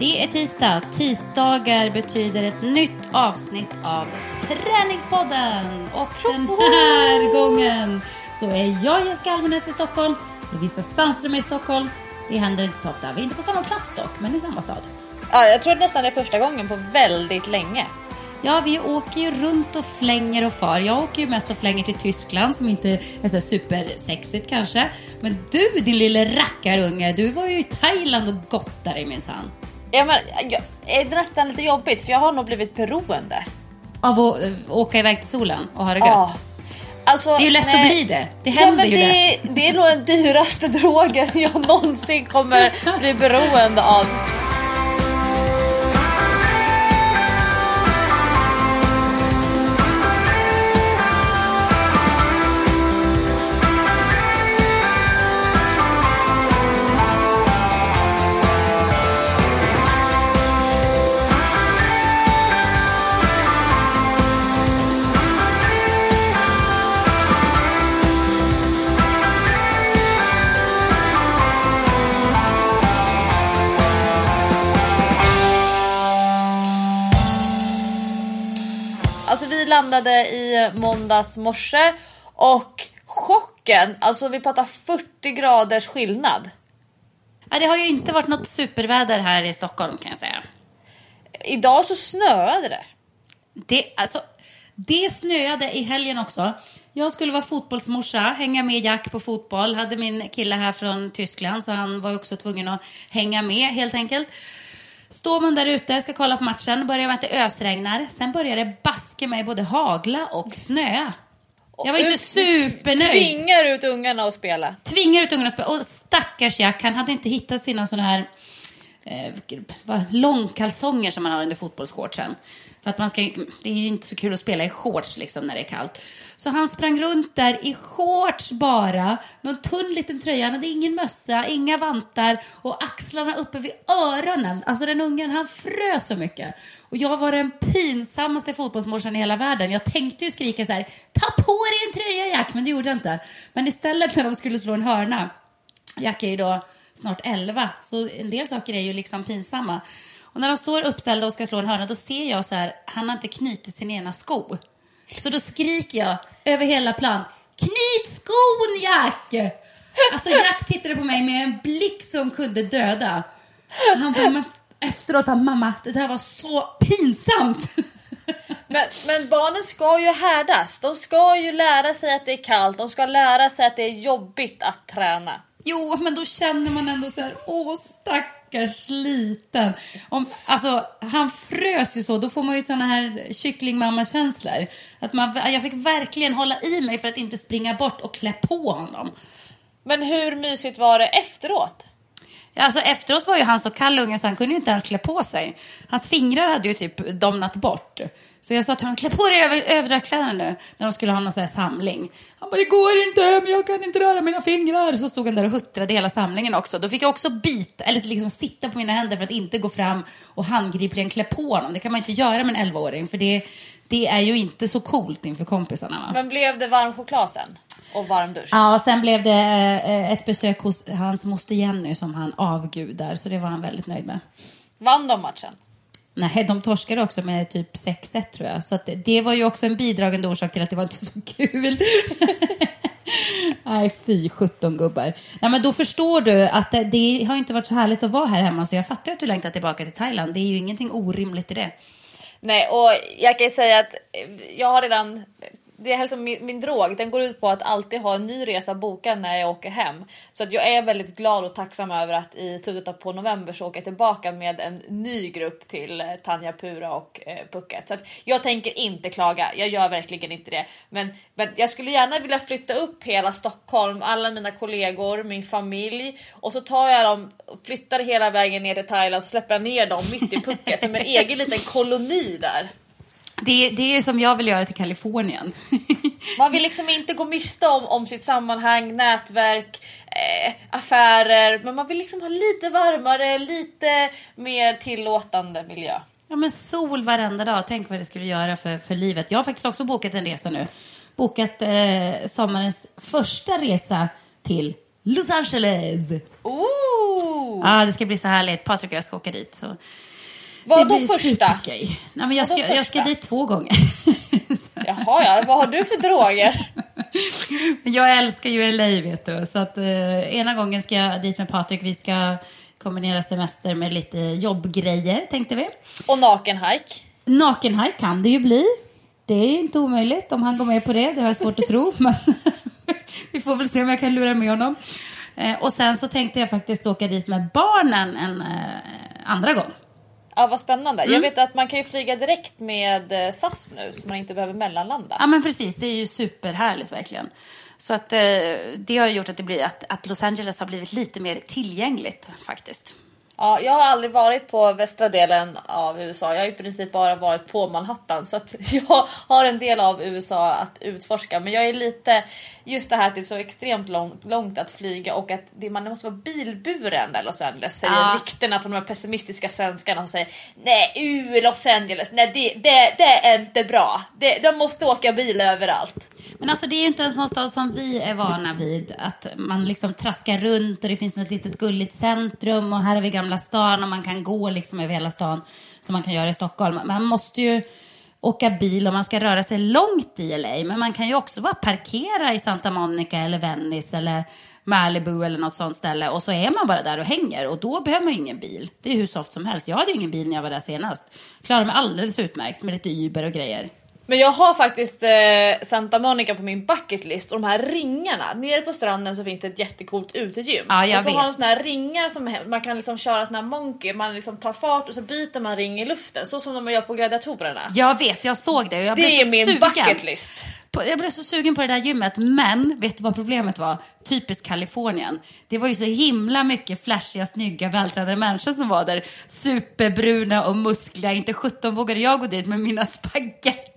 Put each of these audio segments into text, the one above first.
Det är tisdag. Tisdagar betyder ett nytt avsnitt av Träningspodden. Och den här gången så är jag Jessica Almenäs i Stockholm. Lovisa Sandström är i Stockholm. Det händer inte så ofta. Vi är inte på samma plats dock, men i samma stad. Ja, jag tror nästan det är första gången på väldigt länge. Ja, vi åker ju runt och flänger och far. Jag åker ju mest och flänger till Tyskland som inte är så supersexigt kanske. Men du din lille rackarunge, du var ju i Thailand och gottade dig minsann. Ja, men, jag, är det nästan lite jobbigt för jag har nog blivit beroende. Av att äh, åka iväg till solen och ha det gött? Ja. Alltså, Det är ju lätt nej. att bli det. Det händer ja, ju det, det är nog den dyraste drogen jag någonsin kommer bli beroende av. landade i måndags morse och chocken, alltså vi pratar 40 graders skillnad. Ja, det har ju inte varit något superväder här i Stockholm kan jag säga. Idag så snöade det. Det, alltså, det snöade i helgen också. Jag skulle vara fotbollsmorsa, hänga med Jack på fotboll. Hade min kille här från Tyskland så han var också tvungen att hänga med helt enkelt. Står man där ute, ska kolla på matchen, börjar med att det ösregnar. Sen börjar det baske mig både hagla och snö. Jag var inte supernöjd. Tvingar ut ungarna att spela. Tvingar ut ungarna att spela. Och stackars Jack, han hade inte hittat sina såna här eh, långkalsonger som man har under fotbollsshortsen. För att man ska, det är ju inte så kul att spela i shorts liksom när det är kallt. Så han sprang runt där i shorts bara. Någon tunn liten tröja, han hade ingen mössa, inga vantar och axlarna uppe vid öronen. Alltså den ungen, han frös så mycket. Och jag var den pinsammaste fotbollsmorsan i hela världen. Jag tänkte ju skrika så här, ta på dig en tröja Jack, men det gjorde jag inte. Men istället när de skulle slå en hörna Jack är ju då snart 11, så en del saker är ju liksom pinsamma. Och när de står uppställda och ska slå en hörna, då ser jag så här, han har inte knutit sin ena sko. Så då skriker jag över hela plan, knyt skon Jack! Alltså Jack tittade på mig med en blick som kunde döda. Och han bara, men efteråt bara, mamma, det där var så pinsamt. Men, men barnen ska ju härdas. De ska ju lära sig att det är kallt. De ska lära sig att det är jobbigt att träna. Jo, men då känner man ändå så här, åh stackars liten. Om, alltså, han frös ju så, då får man ju såna här kycklingmamma-känslor. Att man, jag fick verkligen hålla i mig för att inte springa bort och klä på honom. Men hur mysigt var det efteråt? Alltså efteråt var ju han så kall unge så han kunde ju inte ens klä på sig. Hans fingrar hade ju typ domnat bort. Så jag sa till honom, klä på dig över, överdragskläderna nu. När de skulle ha någon sån här samling. Han bara, det går inte, men jag kan inte röra mina fingrar. Så stod han där och huttrade hela samlingen också. Då fick jag också bita, eller liksom sitta på mina händer för att inte gå fram och handgripligen klä på honom. Det kan man inte göra med en 11-åring. För det, det är ju inte så coolt inför kompisarna. Va? Men blev det varm choklad sen? Och varm dusch? Ja, sen blev det eh, ett besök hos hans moster Jenny som han avgudar. Så det var han väldigt nöjd med. Vann de matchen? Nej, de torskade också med typ 6-1 tror jag. Så det var ju också en bidragande orsak till att det var inte så kul. Nej, fy 17 gubbar. Nej, men då förstår du att det, det har inte varit så härligt att vara här hemma, så jag fattar att du längtar tillbaka till Thailand. Det är ju ingenting orimligt i det. Nej, och jag kan ju säga att jag har redan det är liksom min, min drog. Den går ut på att alltid ha en ny resa bokad när jag åker hem. Så att jag är väldigt glad och tacksam över att i slutet på november så åker jag tillbaka med en ny grupp till eh, Tanja Pura och eh, Pucket. Så att jag tänker inte klaga. Jag gör verkligen inte det. Men, men jag skulle gärna vilja flytta upp hela Stockholm, alla mina kollegor, min familj och så tar jag dem, flyttar hela vägen ner till Thailand och släpper ner dem mitt i Pucket som en egen liten koloni där. Det, det är som jag vill göra till Kalifornien. Man vill liksom inte gå miste om, om sitt sammanhang, nätverk, eh, affärer, men man vill liksom ha lite varmare, lite mer tillåtande miljö. Ja men sol varenda dag, tänk vad det skulle göra för, för livet. Jag har faktiskt också bokat en resa nu. Bokat eh, sommarens första resa till Los Angeles. Ooh. Ja, det ska bli så härligt. Patrik och jag ska åka dit. Så Vad det då första? superskoj. Nej, men jag, ska, jag ska dit två gånger. Jaha, ja. vad har du för droger? jag älskar ju LA vet du. Så att eh, ena gången ska jag dit med Patrik. Vi ska kombinera semester med lite jobbgrejer tänkte vi. Och nakenhike. Nakenhajk kan det ju bli. Det är inte omöjligt om han går med på det. Det har jag svårt att tro. Men vi får väl se om jag kan lura med honom. Eh, och sen så tänkte jag faktiskt åka dit med barnen en eh, andra gång. Ja, vad spännande. Mm. Jag vet att man kan ju flyga direkt med eh, SAS nu så man inte behöver mellanlanda. Ja men precis, det är ju superhärligt verkligen. Så att eh, det har gjort att, det blir, att, att Los Angeles har blivit lite mer tillgängligt faktiskt. Ja, jag har aldrig varit på västra delen av USA. Jag har i princip bara varit på Manhattan så att jag har en del av USA att utforska. Men jag är lite just det här att det är så extremt långt, långt att flyga och att det, man måste vara bilburen där Los Angeles säger Ja. ryktena från de här pessimistiska svenskarna som säger nej, uh, Los Angeles, nej det, det, det är inte bra. Det, de måste åka bil överallt. Men alltså det är ju inte en sån stad som vi är vana vid. Att man liksom traskar runt och det finns något litet gulligt centrum och här är vi Gamla stan och man kan gå liksom över hela stan som man kan göra i Stockholm. Man måste ju åka bil om man ska röra sig långt i LA. Men man kan ju också bara parkera i Santa Monica eller Venice eller Malibu eller något sånt ställe och så är man bara där och hänger och då behöver man ju ingen bil. Det är hur soft som helst. Jag hade ju ingen bil när jag var där senast. Klarade mig alldeles utmärkt med lite Uber och grejer. Men jag har faktiskt eh, Santa Monica på min bucket list och de här ringarna. Nere på stranden så finns det ett jättecoolt utegym. Ja, jag och så vet. har de såna här ringar som man kan liksom köra såna här monkey. Man liksom tar fart och så byter man ring i luften. Så som de gör på gladiatorerna. Jag vet, jag såg det och jag blev det är så min sugen. bucket list. På- Jag blev så sugen på det där gymmet, men vet du vad problemet var? Typiskt Kalifornien. Det var ju så himla mycket flashiga, snygga, vältränade människor som var där. Superbruna och muskliga. Inte 17 vågade jag gå dit med mina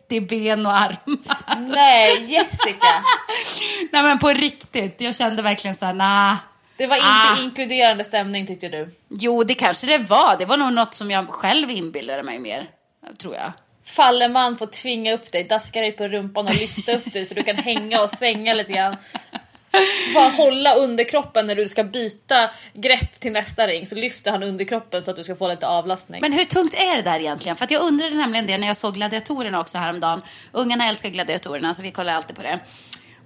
spagettiben och armar. Nej Jessica. Nej men på riktigt, jag kände verkligen så här, nah. Det var inte Ah. inkluderande stämning tyckte du. Jo, det kanske det var. Det var nog något som jag själv inbillade mig mer, tror jag. Faller man får tvinga upp dig, daska dig på rumpan och lyfta upp dig så du kan hänga och svänga lite grann. Så bara hålla underkroppen när du ska byta grepp till nästa ring så lyfter han underkroppen så att du ska få lite avlastning. Men hur tungt är det där egentligen? För att jag undrade nämligen det när jag såg gladiatorerna också häromdagen. Ungarna älskar gladiatorerna så vi kollar alltid på det.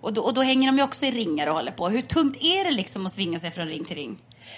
Och då, och då hänger de ju också i ringar och håller på. Hur tungt är det liksom att svinga sig från ring till ring?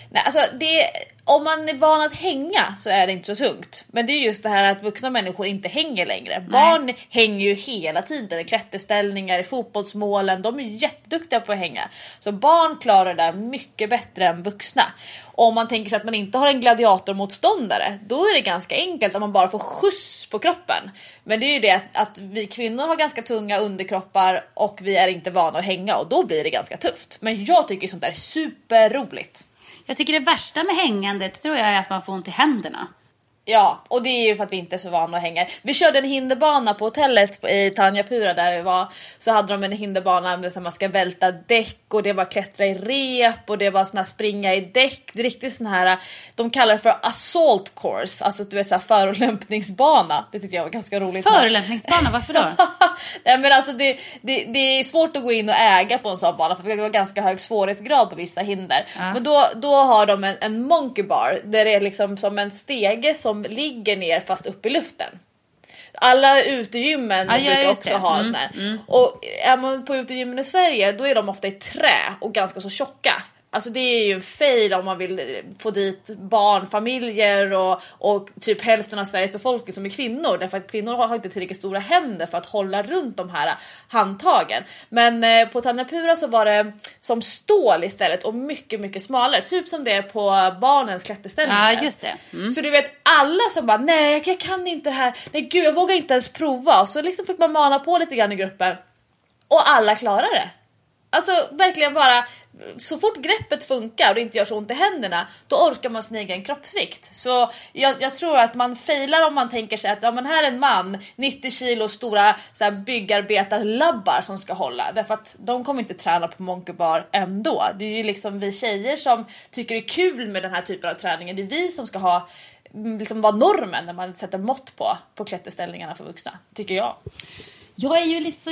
Nej, alltså det, om man är van att hänga så är det inte så tungt. Men det är just det här att vuxna människor inte hänger längre. Barn hänger ju hela tiden i klätterställningar, i fotbollsmålen. De är jätteduktiga på att hänga. Så barn klarar det där mycket bättre än vuxna. Och om man tänker sig att man inte har en gladiatormotståndare, då är det ganska enkelt om man bara får skjuts på kroppen. Men det är ju det att, att vi kvinnor har ganska tunga underkroppar och vi är inte vana att hänga och då blir det ganska tufft. Men jag tycker sånt där är superroligt. Jag tycker det värsta med hängandet tror jag är att man får ont i händerna. Ja, och det är ju för att vi inte är så vana att hänga. Vi körde en hinderbana på hotellet i Tanjapura där vi var. Så hade de en hinderbana så man ska välta däck och det var klättra i rep och det var såna här springa i däck. Det är Riktigt sån här, de kallar det för assault course, alltså du vet så här förolämpningsbana. Det tyckte jag var ganska roligt. Förolämpningsbana, varför då? Nej men alltså det, det, det är svårt att gå in och äga på en sån bana för det var ganska hög svårighetsgrad på vissa hinder. Men då, då har de en, en monkey bar där det är liksom som en stege som ligger ner fast upp i luften. Alla utegymmen Ja, ja, brukar också det. ha Mm, sån här. Och är man på utegymmen i Sverige då är de ofta i trä och ganska så tjocka. Alltså det är ju en fail om man vill få dit barnfamiljer och, och typ hälften av Sveriges befolkning som är kvinnor. Därför att kvinnor har inte tillräckligt stora händer för att hålla runt de här handtagen. Men eh, på Tandapura så var det som stål istället och mycket, mycket smalare. Typ som det är på barnens klätterställningar. Ja, just det. Mm. Så du vet alla som bara nej jag kan inte det här, nej gud jag vågar inte ens prova. Och så liksom fick man mana på lite grann i gruppen. Och alla klarar det. Alltså verkligen bara så fort greppet funkar och det inte gör så ont i händerna då orkar man sin egen kroppsvikt. Så jag, jag tror att man failar om man tänker sig att ja, men här är en man 90 kilo stora så här, byggarbetarlabbar som ska hålla därför att de kommer inte träna på monkey bar ändå. Det är ju liksom vi tjejer som tycker det är kul med den här typen av träning. Det är vi som ska ha mm, liksom vara normen när man sätter mått på på klätterställningarna för vuxna tycker jag. Jag är ju lite så,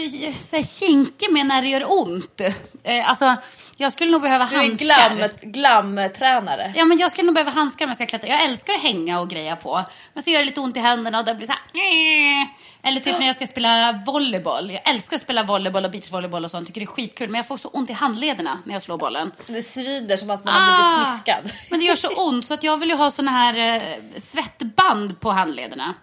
så här, kinkig med när det gör ont. Eh, alltså, jag skulle nog behöva Du är handskar. glam, glam-tränare. Ja, men jag skulle nog behöva handskar om jag ska klättra. Jag älskar att hänga och greja på. Men så gör det lite ont i händerna och det blir så här... Eller typ när jag ska spela volleyboll. Jag älskar att spela volleyboll och beachvolleyboll och sånt. Tycker det är skitkul. Men jag får så ont i handlederna när jag slår bollen. Det svider som att man har Ah! blivit smiskad. Men det gör så ont så att jag vill ju ha såna här eh, svettband på handlederna.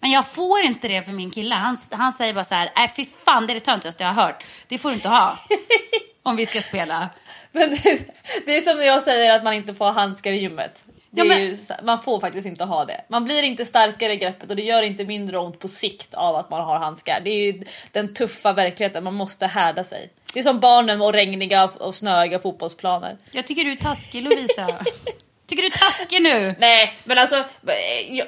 Men jag får inte det för min kille. Han, han säger bara så här, nej fy fan det är det töntigaste jag har hört. Det får du inte ha. om vi ska spela. Men det, det är som när jag säger att man inte får ha handskar i gymmet. Ja, men- ju, man får faktiskt inte ha det. Man blir inte starkare i greppet och det gör inte mindre ont på sikt av att man har handskar. Det är ju den tuffa verkligheten, man måste härda sig. Det är som barnen och regniga och snöiga fotbollsplaner. Jag tycker du är taskig Lovisa. tycker du är taskig nu? Nej, men alltså, eh, jag-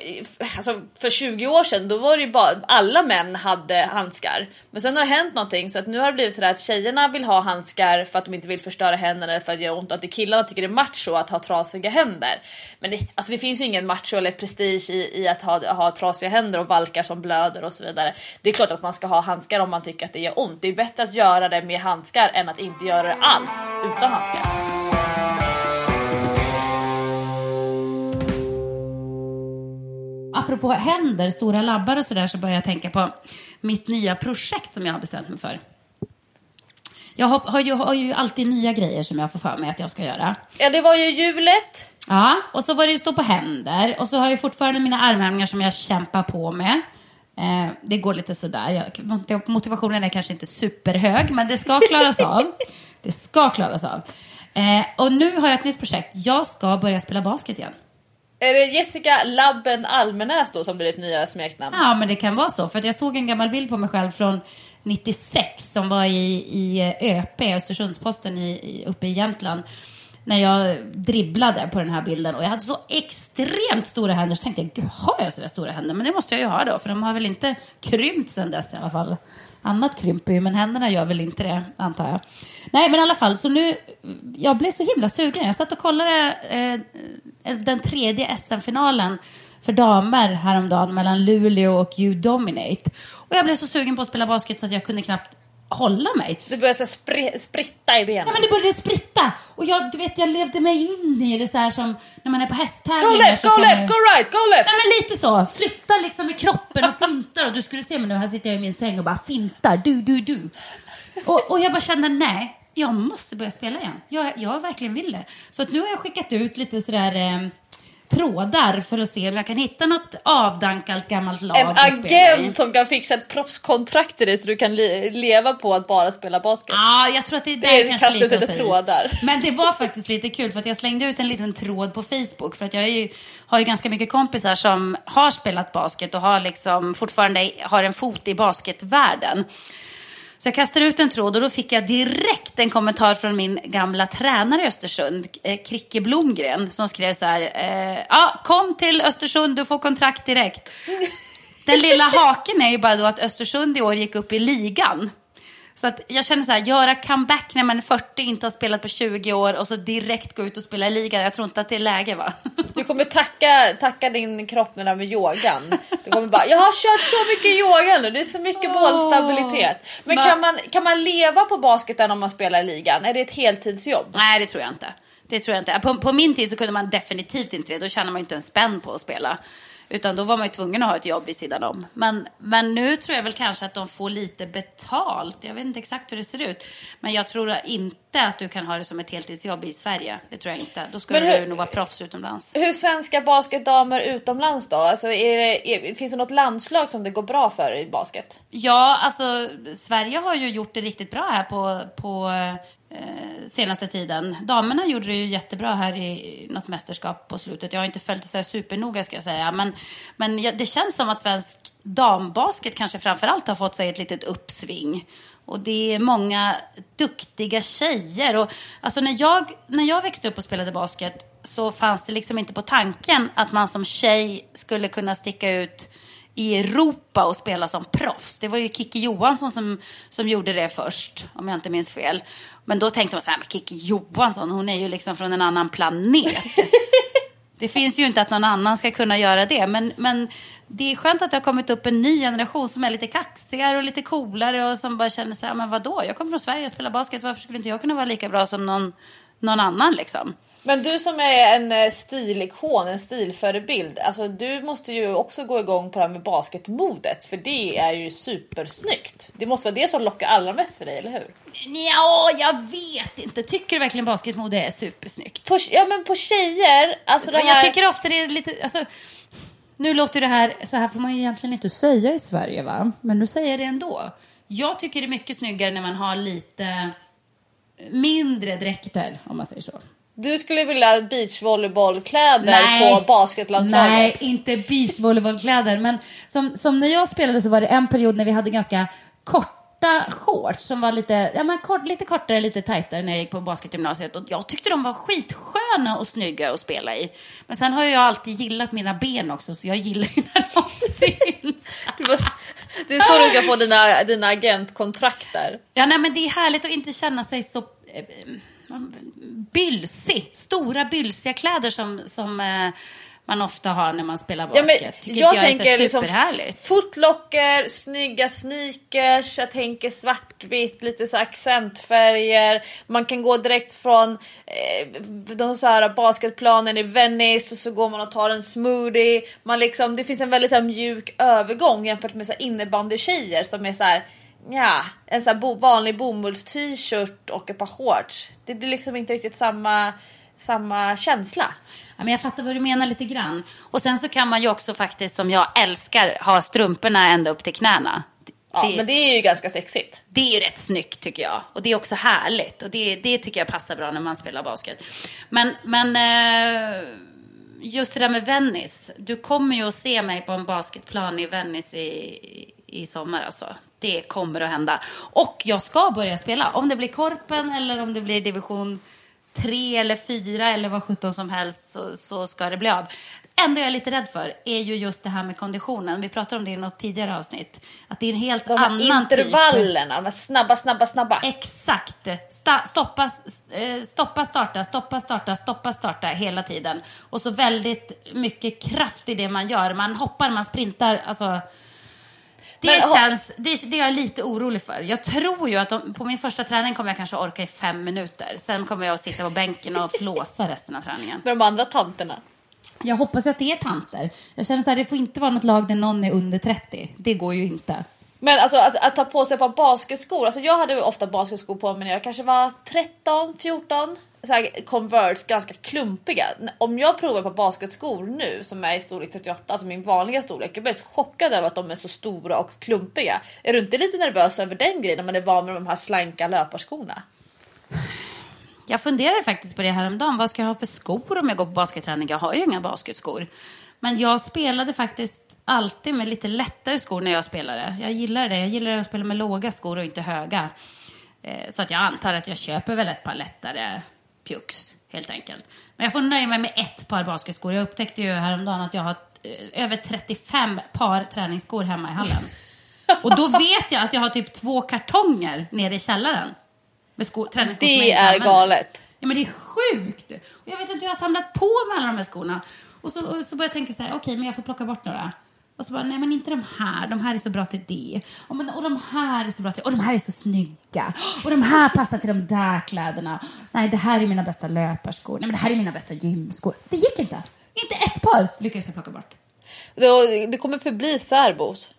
alltså för 20 år sedan då var det ju bara alla män hade handskar. Men sen har det hänt någonting så att nu har det blivit sådär att tjejerna vill ha handskar för att de inte vill förstöra händerna eller för att det gör ont. Att det killarna tycker det är macho att ha trasiga händer. Men det, alltså det finns ju ingen macho eller prestige i, i att ha, ha trasiga händer och valkar som blöder och så vidare. Det är klart att man ska ha handskar om man tycker att det gör ont. Det är bättre att göra det med handskar än att inte göra det alls utan handskar. Apropå händer, stora labbar och sådär så börjar jag tänka på mitt nya projekt som jag har bestämt mig för. Jag har, har, ju, har ju alltid nya grejer som jag får för mig att jag ska göra. Ja, det var ju hjulet. Ja, och så var det ju stå på händer. Och så har jag fortfarande mina armhävningar som jag kämpar på med. Eh, det går lite sådär. Jag, motivationen är kanske inte superhög, men det ska klaras av. Det ska klaras av. Eh, och nu har jag ett nytt projekt. Jag ska börja spela basket igen. Är det Jessica Labben Almenäs då som blir ditt nya smeknamn? Ja, men det kan vara så. För att jag såg en gammal bild på mig själv från 96 som var i, i ÖP, Östersundsposten i, i, uppe i Jämtland. När jag dribblade på den här bilden och jag hade så extremt stora händer så tänkte jag, gud har jag sådär stora händer? Men det måste jag ju ha då, för de har väl inte krympt sedan dess i alla fall. Annat krymper ju, men händerna gör väl inte det, antar jag. Nej, men i alla fall, så nu, jag blev så himla sugen. Jag satt och kollade eh, den tredje SM-finalen för damer häromdagen mellan Luleå och You Dominate. Och jag blev så sugen på att spela basket så att jag kunde knappt hålla mig. Du börjar så spri- spritta i benen. Nej men det började spritta! Och jag, du vet, jag levde mig in i det så här som när man är på Go hästtävlingar. left, så go left, go right, go left! Nej men lite så. Flytta liksom med kroppen och fintar. Och du skulle se mig nu, här sitter jag i min säng och bara fintar. Du, du, du. Och, och jag bara kände, nej, jag måste börja spela igen. Jag, jag verkligen vill det. Så att nu har jag skickat ut lite sådär eh, trådar för att se om jag kan hitta något avdankat gammalt lag En agent som kan fixa ett proffskontrakt till dig så du kan le- leva på att bara spela basket. Ja, jag tror att det är där Det är kanske kasta ut lite lite trådar. Men det var faktiskt lite kul för att jag slängde ut en liten tråd på Facebook för att jag ju, har ju ganska mycket kompisar som har spelat basket och har liksom fortfarande har en fot i basketvärlden. Så jag kastade ut en tråd och då fick jag direkt en kommentar från min gamla tränare i Östersund, eh, Kricke Blomgren, som skrev så här. Eh, ja, kom till Östersund, du får kontrakt direkt. Den lilla haken är ju bara då att Östersund i år gick upp i ligan. Så att jag känner så här, göra comeback när man är 40, inte har spelat på 20 år och så direkt gå ut och spela i ligan. Jag tror inte att det är läge va? Du kommer tacka, tacka din kropp med, med yogan. Du kommer bara, jag har kört så mycket yoga nu, det är så mycket bålstabilitet. Men Men- kan man, kan man leva på basketen om man spelar i ligan? Är det ett heltidsjobb? Nej, det tror jag inte. Det tror jag inte. På, på min tid så kunde man definitivt inte det. Då tjänade man ju inte en spänn på att spela. Utan då var man ju tvungen att ha ett jobb vid sidan om. Men, men nu tror jag väl kanske att de får lite betalt. Jag vet inte exakt hur det ser ut. Men jag tror inte att du kan ha det som ett heltidsjobb i Sverige. Det tror jag inte. Då skulle hur- du nog vara proffs utomlands. Hur svenska basketdamer utomlands då? Alltså är det, är, finns det något landslag som det går bra för i basket? Ja, alltså Sverige har ju gjort det riktigt bra här på, på eh, senaste tiden. Damerna gjorde det ju jättebra här i något mästerskap på slutet. Jag har inte följt det så här supernoga ska jag säga. Men, men det känns som att svensk dambasket kanske framförallt har fått sig ett litet uppsving. Och det är många duktiga tjejer. Och, alltså när, jag, när jag växte upp och spelade basket så fanns det liksom inte på tanken att man som tjej skulle kunna sticka ut i Europa och spela som proffs. Det var ju Kikki Johansson som, som gjorde det först, om jag inte minns fel. Men då tänkte man så här, men Kikki Johansson, hon är ju liksom från en annan planet. det finns ju inte att någon annan ska kunna göra det. Men, men det är skönt att det har kommit upp en ny generation som är lite kaxigare och lite coolare och som bara känner så här, men vadå, jag kommer från Sverige och spelar basket, varför skulle inte jag kunna vara lika bra som någon, någon annan liksom? Men du som är en eh, stilikon, en stilförebild. Alltså du måste ju också gå igång på det här med basketmodet. För det är ju supersnyggt. Det måste vara det som lockar allra mest för dig, eller hur? Ja, jag vet inte. Tycker du verkligen basketmode är supersnyggt? På, ja men på tjejer, alltså här... jag tycker ofta det är lite, alltså, nu låter det här, så här får man ju egentligen inte säga i Sverige va? Men nu säger jag det ändå. Jag tycker det är mycket snyggare när man har lite mindre dräkter, om man säger så. Du skulle vilja ha beachvolleybollkläder på basketlandslaget. Nej, inte beachvolleybollkläder. Men som, som när jag spelade så var det en period när vi hade ganska korta shorts som var lite, ja, men kort, lite kortare, lite tajtare när jag gick på basketgymnasiet. Och jag tyckte de var skitsköna och snygga att spela i. Men sen har jag alltid gillat mina ben också, så jag gillar ju när de syns. Det är så du ska få dina, dina agentkontrakt där. Ja, nej, men det är härligt att inte känna sig så eh, bylsig. Stora bylsiga kläder som, som eh, man ofta har när man spelar Ja, basket. men Tycker jag jag är tänker så liksom footlocker, snygga sneakers, jag tänker svartvitt, lite så accentfärger. Man kan gå direkt från eh, de så här basketplanen i Venice och så går man och tar en smoothie. Man liksom, det finns en väldigt här, mjuk övergång jämfört med så här, innebandykjejer som är så här Ja, en så här bo- vanlig bomulls-t-shirt och ett par shorts. Det blir liksom inte riktigt samma, samma känsla. Ja, men jag fattar vad du menar lite grann. Och sen så kan man ju också faktiskt, som jag älskar, ha strumporna ända upp till knäna. Ja, det, men det är ju ganska sexigt. det är ju rätt snyggt tycker jag. Och det är också härligt. Och det, det tycker jag passar bra när man spelar basket. Men, men eh, just det där med Venice. Du kommer ju att se mig på en basketplan i Venice i, i sommar alltså. Det kommer att hända. Och jag ska börja spela. Om det blir Korpen eller om det blir division 3 eller 4 eller vad sjutton som helst så, så ska det bli av. Det enda jag är lite rädd för är ju just det här med konditionen. Vi pratade om det i något tidigare avsnitt. Att det är en helt De annan typ. intervallerna, de här snabba, snabba, snabba. Exakt. Sta stoppa, eh, stoppa, starta, stoppa, starta, stoppa, starta hela tiden. Och så väldigt mycket kraft i det man gör. Man hoppar, man sprintar. Alltså, det, Men känns, det, det är jag lite orolig för. Jag tror ju att de, på min första träning kommer jag kanske orka i fem minuter. Sen kommer jag att sitta på bänken och flåsa resten av träningen. Med de andra tanterna. Jag hoppas ju att det är tanter. Jag känner så här, det får inte vara något lag där någon är under 30. Det går ju inte. Men alltså att, att ta på sig ett par basketskor. Alltså jag hade ofta basketskor på mig när jag kanske var 13, 14. Så här Converse, ganska klumpiga. Om jag provar på basketskor nu som är i storlek 38, alltså min vanliga storlek. Jag blir chockad över att de är så stora och klumpiga. Är du inte lite nervös över den grejen när man är van med de här slanka löparskorna? Jag funderade faktiskt på det häromdagen. Vad ska jag ha för skor om jag går på basketträning? Jag har ju inga basketskor. Men jag spelade faktiskt alltid med lite lättare skor när jag spelade. Jag gillar det. Jag gillar att spela med låga skor och inte höga. Eh, så att jag antar att jag köper väl ett par lättare pjux, helt enkelt. Men jag får nöja mig med ett par basketskor. Jag upptäckte ju häromdagen att jag har eh, över 35 par träningsskor hemma i hallen. Och då vet jag att jag har typ två kartonger nere i källaren. Med skor, träningsskor Det är galet. Ja men det är sjukt! Och jag vet inte hur jag har samlat på mig alla de här skorna. Och så, och så började jag tänka så här, okej men jag får plocka bort några. Och så bara, nej men inte de här, de här är så bra till det. Och, men, och de här är så bra till och de här är så snygga. Och de här passar till de där kläderna. Nej det här är mina bästa löparskor. Nej men det här är mina bästa gymskor. Det gick inte. Inte ett par lyckades jag plocka bort. Det, kommer förbli särbos.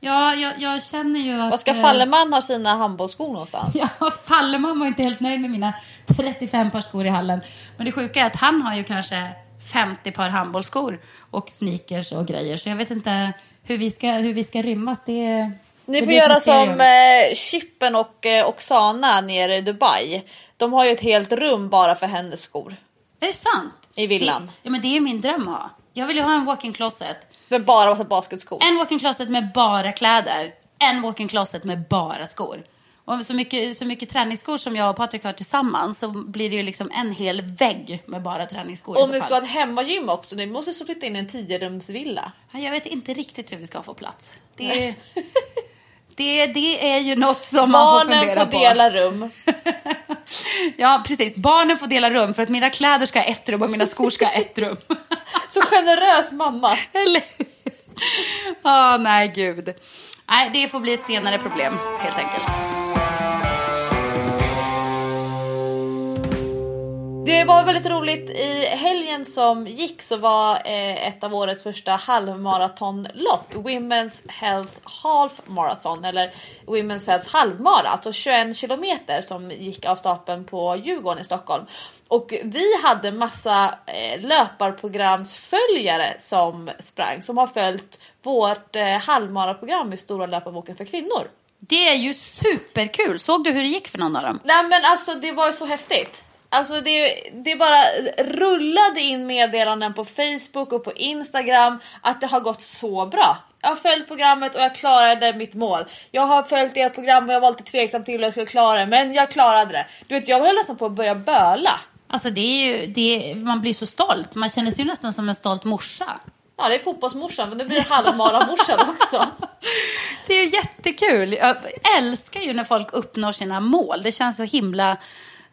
Ja, jag, jag känner ju att... Var ska eh, Falleman ha sina handbollsskor någonstans? Ja, Falleman var inte helt nöjd med mina 35 par skor i hallen. Men det sjuka är att han har ju kanske 50 par handbollsskor och sneakers och grejer. Så jag vet inte hur vi ska, hur vi ska rymmas. Det, Ni det får göra som eh, Chippen och eh, Oksana nere i Dubai. De har ju ett helt rum bara för hennes skor. Är det sant? I villan. Det, ja, men det är min dröm att ha. Jag vill ju ha en walk-in closet. Med bara basketskor. En walk-in closet med bara kläder. En walk-in closet med bara skor. Och så mycket, så mycket träningsskor som jag och Patrik har tillsammans så blir det ju liksom en hel vägg med bara träningsskor. Om fall. ska ha ett hemmagym också, ni måste så flytta in en 10-rumsvilla. Ja, Jag vet inte riktigt hur vi ska få plats. Det, det, det är ju något som man får Barnen fundera får på. dela rum. Ja, precis. Barnen får dela rum för att mina kläder ska ha ett rum och mina skor ska ha ett rum. Så generös mamma. Eller Ja, nej gud. Nej, det får bli ett senare problem helt enkelt. Det var väldigt roligt. I helgen som gick så var eh, ett av årets första halvmaratonlopp Women's Health Half Marathon eller Women's Health halvmara, alltså 21 kilometer som gick av stapeln på Djurgården i Stockholm. Och vi hade massa eh, löparprogramsföljare som sprang som har följt vårt eh, halvmaraprogram i Stora löparboken för kvinnor. Det är ju superkul. Såg du hur det gick för någon av dem? Nej men alltså det var ju så häftigt. Alltså det, det bara rullade in meddelanden på Facebook och på Instagram att det har gått så bra. Jag har följt programmet och jag klarade mitt mål. Jag har följt ert program och jag var lite tveksam till hur jag skulle klara det men jag klarade det. Du vet jag höll nästan på att börja böla. Alltså det är ju, det, man blir så stolt. Man känner sig ju nästan som en stolt morsa. Ja det är fotbollsmorsan men nu blir det halvmaramorsan också. Det är ju jättekul. Jag älskar ju när folk uppnår sina mål. Det känns så himla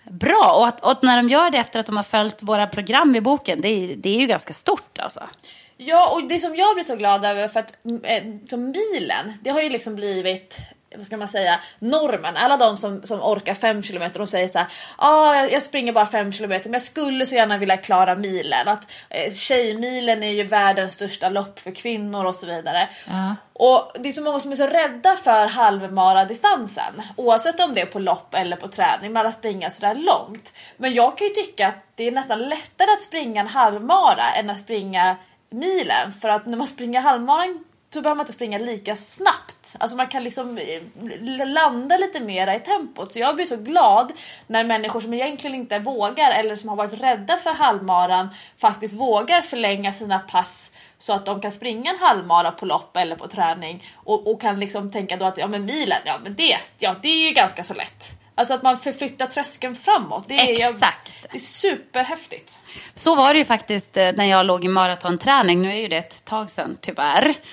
bra. Och, att, och när de gör det efter att de har följt våra program i boken, det är, det är ju ganska stort alltså. Ja, och det som jag blir så glad över för att eh, som milen, det har ju liksom blivit vad ska man säga, normen. Alla de som, som orkar 5 km de säger så här, ah, jag- springer bara 5 km men jag skulle så gärna vilja klara milen. Att eh, tjejmilen är ju världens största lopp för kvinnor och så vidare. Ja. Och det är så många som är så rädda för halvmaradistansen. Oavsett om det är på lopp eller på träning, att springa sådär långt. Men jag kan ju tycka att det är nästan lättare att springa en halvmara än att springa milen. För att när man springer halvmaran så behöver man inte springa lika snabbt. Alltså man kan liksom eh, landa lite mera i tempot. Så jag blir så glad när människor som egentligen inte vågar eller som har varit rädda för halvmaran faktiskt vågar förlänga sina pass så att de kan springa en halvmara på lopp eller på träning och, och kan liksom tänka då att ja men milen, ja men det, ja det är ju ganska så lätt. Alltså att man förflyttar tröskeln framåt. Det är, jag- Exakt. det är superhäftigt. Så var det ju faktiskt eh, när jag låg i maratonträning. Nu är ju det ett tag sedan, tyvärr.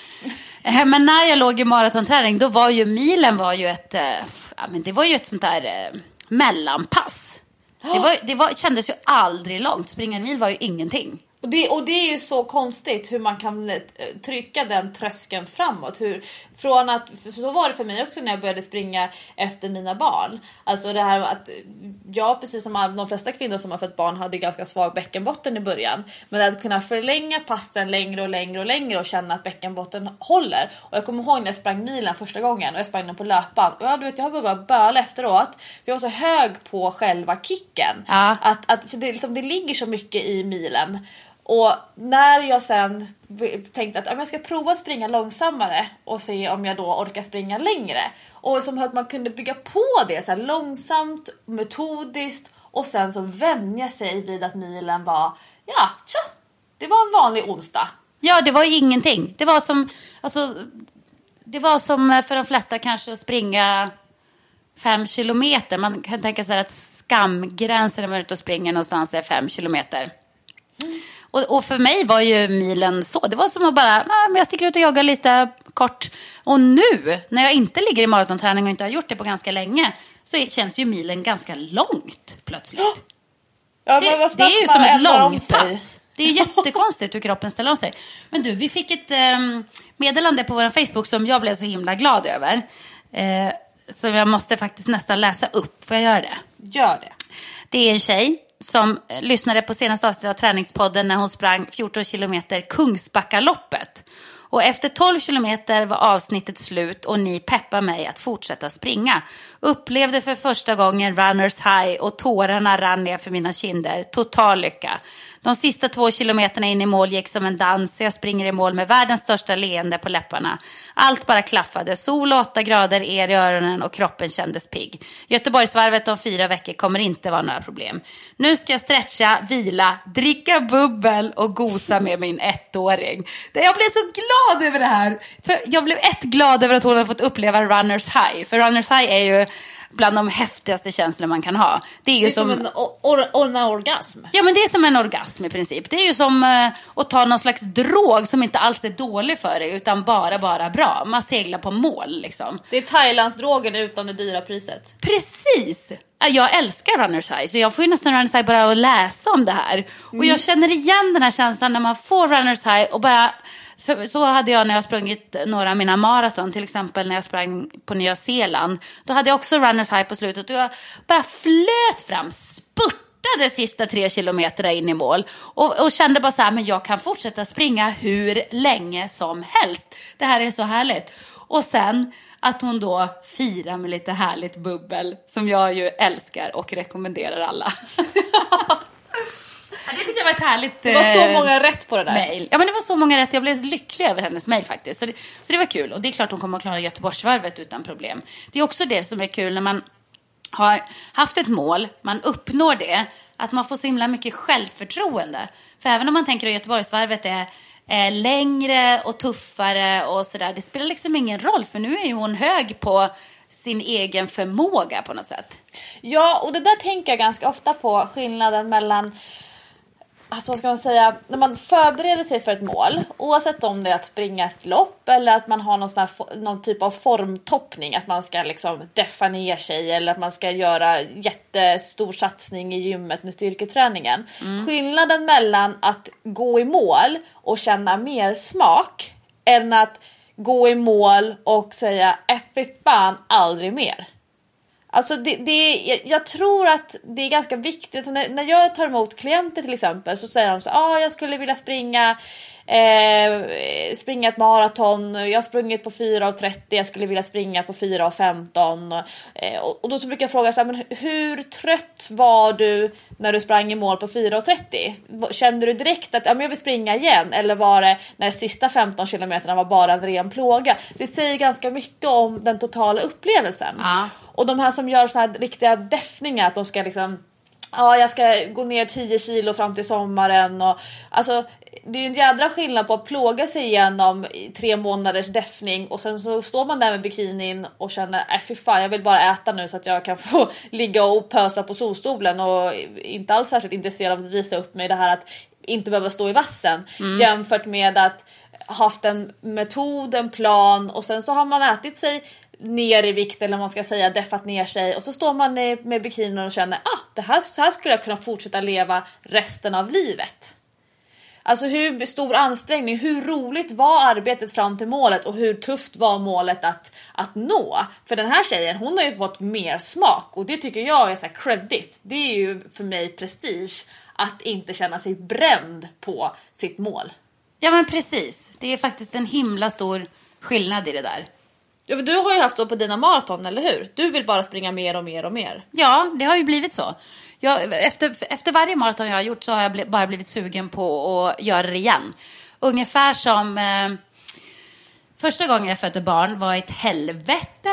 Eh, Men när jag låg i maratonträning, då var ju milen var ju ett, eh, ja, men det var ju ett sånt där mellanpass. Det, var, det var, kändes ju aldrig långt. Springa en mil var ju ingenting. Och det, och det är ju så konstigt hur man kan eh, trycka den tröskeln framåt. Hur, från att, så var det för mig också när jag började springa efter mina barn. Alltså det här att jag, precis som de flesta kvinnor som har fött barn, hade ganska svag bäckenbotten i början. Men att kunna förlänga passen längre och längre och längre och känna att bäckenbotten håller. Och jag kommer ihåg när jag sprang milen första gången och jag sprang den på löpan. Och jag, du vet, jag har bara böla efteråt. För jag var så hög på själva kicken. Ja. Att, att, för det, liksom, det ligger så mycket i milen. Och när jag sen tänkte att jag ska prova att springa långsammare och se om jag då orkar springa längre. Och som att man kunde bygga på det så långsamt, metodiskt och sen så vänja sig vid att milen var, ja, tja, det var en vanlig onsdag. Ja, det var ju ingenting. Det var som, alltså, det var som för de flesta kanske att springa fem kilometer. Man kan tänka sig att skamgränsen när man är ute och springer någonstans är fem kilometer. Och, och för mig var ju milen så. Det var som att bara, ah, men jag sticker ut och joggar lite kort. Och nu, när jag inte ligger i maratonträning och inte har gjort det på ganska länge, så känns ju milen ganska långt plötsligt. Ja, Det, det är ju som ett långpass. Det är jättekonstigt hur kroppen ställer om sig. Men du, vi fick ett ehm, meddelande på vår Facebook som jag blev så himla glad över. Eh, så jag måste faktiskt nästan läsa upp. Får jag göra det? Gör det. Det är en tjej som lyssnade på senaste avsnittet av Träningspodden när hon sprang 14 kilometer Kungsbackaloppet. Och efter 12 kilometer var avsnittet slut och ni peppar mig att fortsätta springa. Upplevde för första gången runners high och tårarna rann ner för mina kinder. Total lycka. De sista två kilometerna in i mål gick som en dans. Jag springer i mål med världens största leende på läpparna. Allt bara klaffade. Sol och åtta grader, er i öronen och kroppen kändes pigg. Göteborgsvarvet om fyra veckor kommer inte vara några problem. Nu ska jag stretcha, vila, dricka bubbel och gosa med min ettåring. Jag blev så glad över det här. För jag blev ett glad över att hon har fått uppleva runners high. För runners high är ju bland de häftigaste känslor man kan ha. Det är ju det är som, som en, or, or, en orgasm. Ja, men det är som en orgasm i princip. Det är ju som uh, att ta någon slags drog som inte alls är dålig för dig, utan bara, bara bra. Man seglar på mål liksom. Det är Thailandsdrogen utan det dyra priset. Precis! Jag älskar runners high, så jag får ju nästan runners high bara att läsa om det här. Mm. Och jag känner igen den här känslan när man får runners high och bara så, så hade jag när jag sprungit några av mina maraton, till exempel när jag sprang på Nya Zeeland. Då hade jag också runners high på slutet och jag bara flöt fram, spurtade sista tre kilometerna in i mål och, och, kände bara så här, men jag kan fortsätta springa hur länge som helst. Det här är så härligt. Och sen att hon då firar med lite härligt bubbel som jag ju älskar och rekommenderar alla. det tyckte jag var ett härligt Det var så eh, många rätt på det där. Mail. Ja, men det var så många rätt. Jag blev lycklig över hennes mail faktiskt. Så det, så det var kul. Och det är klart hon kommer att klara Göteborgsvarvet utan problem. Det är också det som är kul när man har haft ett mål, man uppnår det, att man får så himla mycket självförtroende. För även om man tänker att Göteborgsvarvet är är längre och tuffare och sådär. Det spelar liksom ingen roll för nu är ju hon hög på sin egen förmåga på något sätt. Ja, och det där tänker jag ganska ofta på skillnaden mellan alltså vad ska man säga, när man förbereder sig för ett mål, oavsett om det är att springa ett lopp eller att man har någon, här, någon typ av formtoppning, att man ska liksom deffa ner sig eller att man ska göra jättestor satsning i gymmet med styrketräningen. Mm. Skillnaden mellan att gå i mål och känna mer smak än att gå i mål och säga äh, fy fan aldrig mer. Alltså det, det, jag tror att det är ganska viktigt. Alltså, när, när jag tar emot klienter till exempel så säger de så ah, jag skulle vilja springa eh, springa ett maraton. Jag har sprungit på 4.30, jag skulle vilja springa på 4.15. Eh, och, och då så brukar jag fråga så här, men hur trött var du när du sprang i mål på 4.30? Kände du direkt att ja, men jag vill springa igen? Eller var det när sista 15 kilometerna var bara en ren plåga? Det säger ganska mycket om den totala upplevelsen. Ja. Och de här som gör såna här riktiga deffningar, att de ska liksom ja, jag ska gå ner 10 kilo fram till sommaren och alltså det är ju en jädra skillnad på att plåga sig igenom tre månaders deffning och sen så står man där med bikinin och känner äh fy fan jag vill bara äta nu så att jag kan få ligga och pösa på solstolen och inte alls särskilt intresserad av att visa upp mig det här att inte behöva stå i vassen mm. jämfört med att haft en metod, en plan och sen så har man ätit sig ner i vikt eller man ska säga deffat ner sig och så står man med bikinin och känner ah, det här, så här skulle jag kunna fortsätta leva resten av livet. Alltså hur stor ansträngning, hur roligt var arbetet fram till målet och hur tufft var målet att, att nå? För den här tjejen, hon har ju fått mer smak och det tycker jag är så credit. Det är ju för mig prestige att inte känna sig bränd på sitt mål. Ja men precis, det är faktiskt en himla stor skillnad i det där. Ja, för du har ju haft så på dina maraton, eller hur? Du vill bara springa mer och mer och mer. Ja, det har ju blivit så. Jag, efter, efter varje maraton jag har gjort så har jag bli, bara blivit sugen på att göra det igen. Ungefär som eh, första gången jag födde barn var ett helvete.